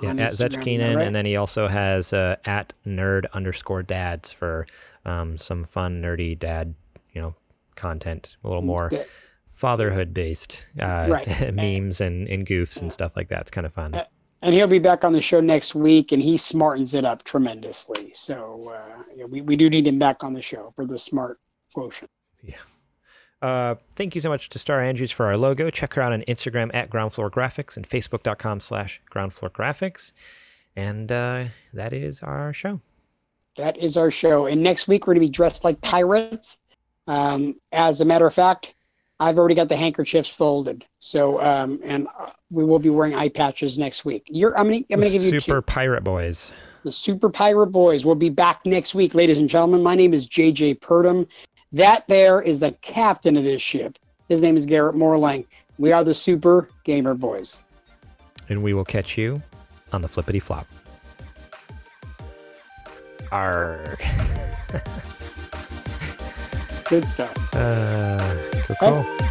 Yeah, at Zetch Instagram, Keenan, right? and then he also has uh, at nerd underscore dads for um, some fun nerdy dad, you know, content, a little more fatherhood based uh, Right. memes and, and goofs and stuff like that. It's kind of fun. Uh, and he'll be back on the show next week, and he smartens it up tremendously. So uh, yeah, we, we do need him back on the show for the smart quotient. Uh, thank you so much to Star Andrews for our logo. Check her out on Instagram at Ground Floor Graphics and Facebook.com slash Ground Floor Graphics. And uh, that is our show. That is our show. And next week we're going to be dressed like pirates. Um, as a matter of fact, I've already got the handkerchiefs folded. So, um, and uh, we will be wearing eye patches next week. You're, I'm going to, I'm to give you Super two. Pirate Boys. The Super Pirate Boys will be back next week, ladies and gentlemen. My name is JJ Purdom. That there is the captain of this ship. His name is Garrett Morlang. We are the Super Gamer Boys. And we will catch you on the flippity flop. Arr. Good stuff. Uh, 好。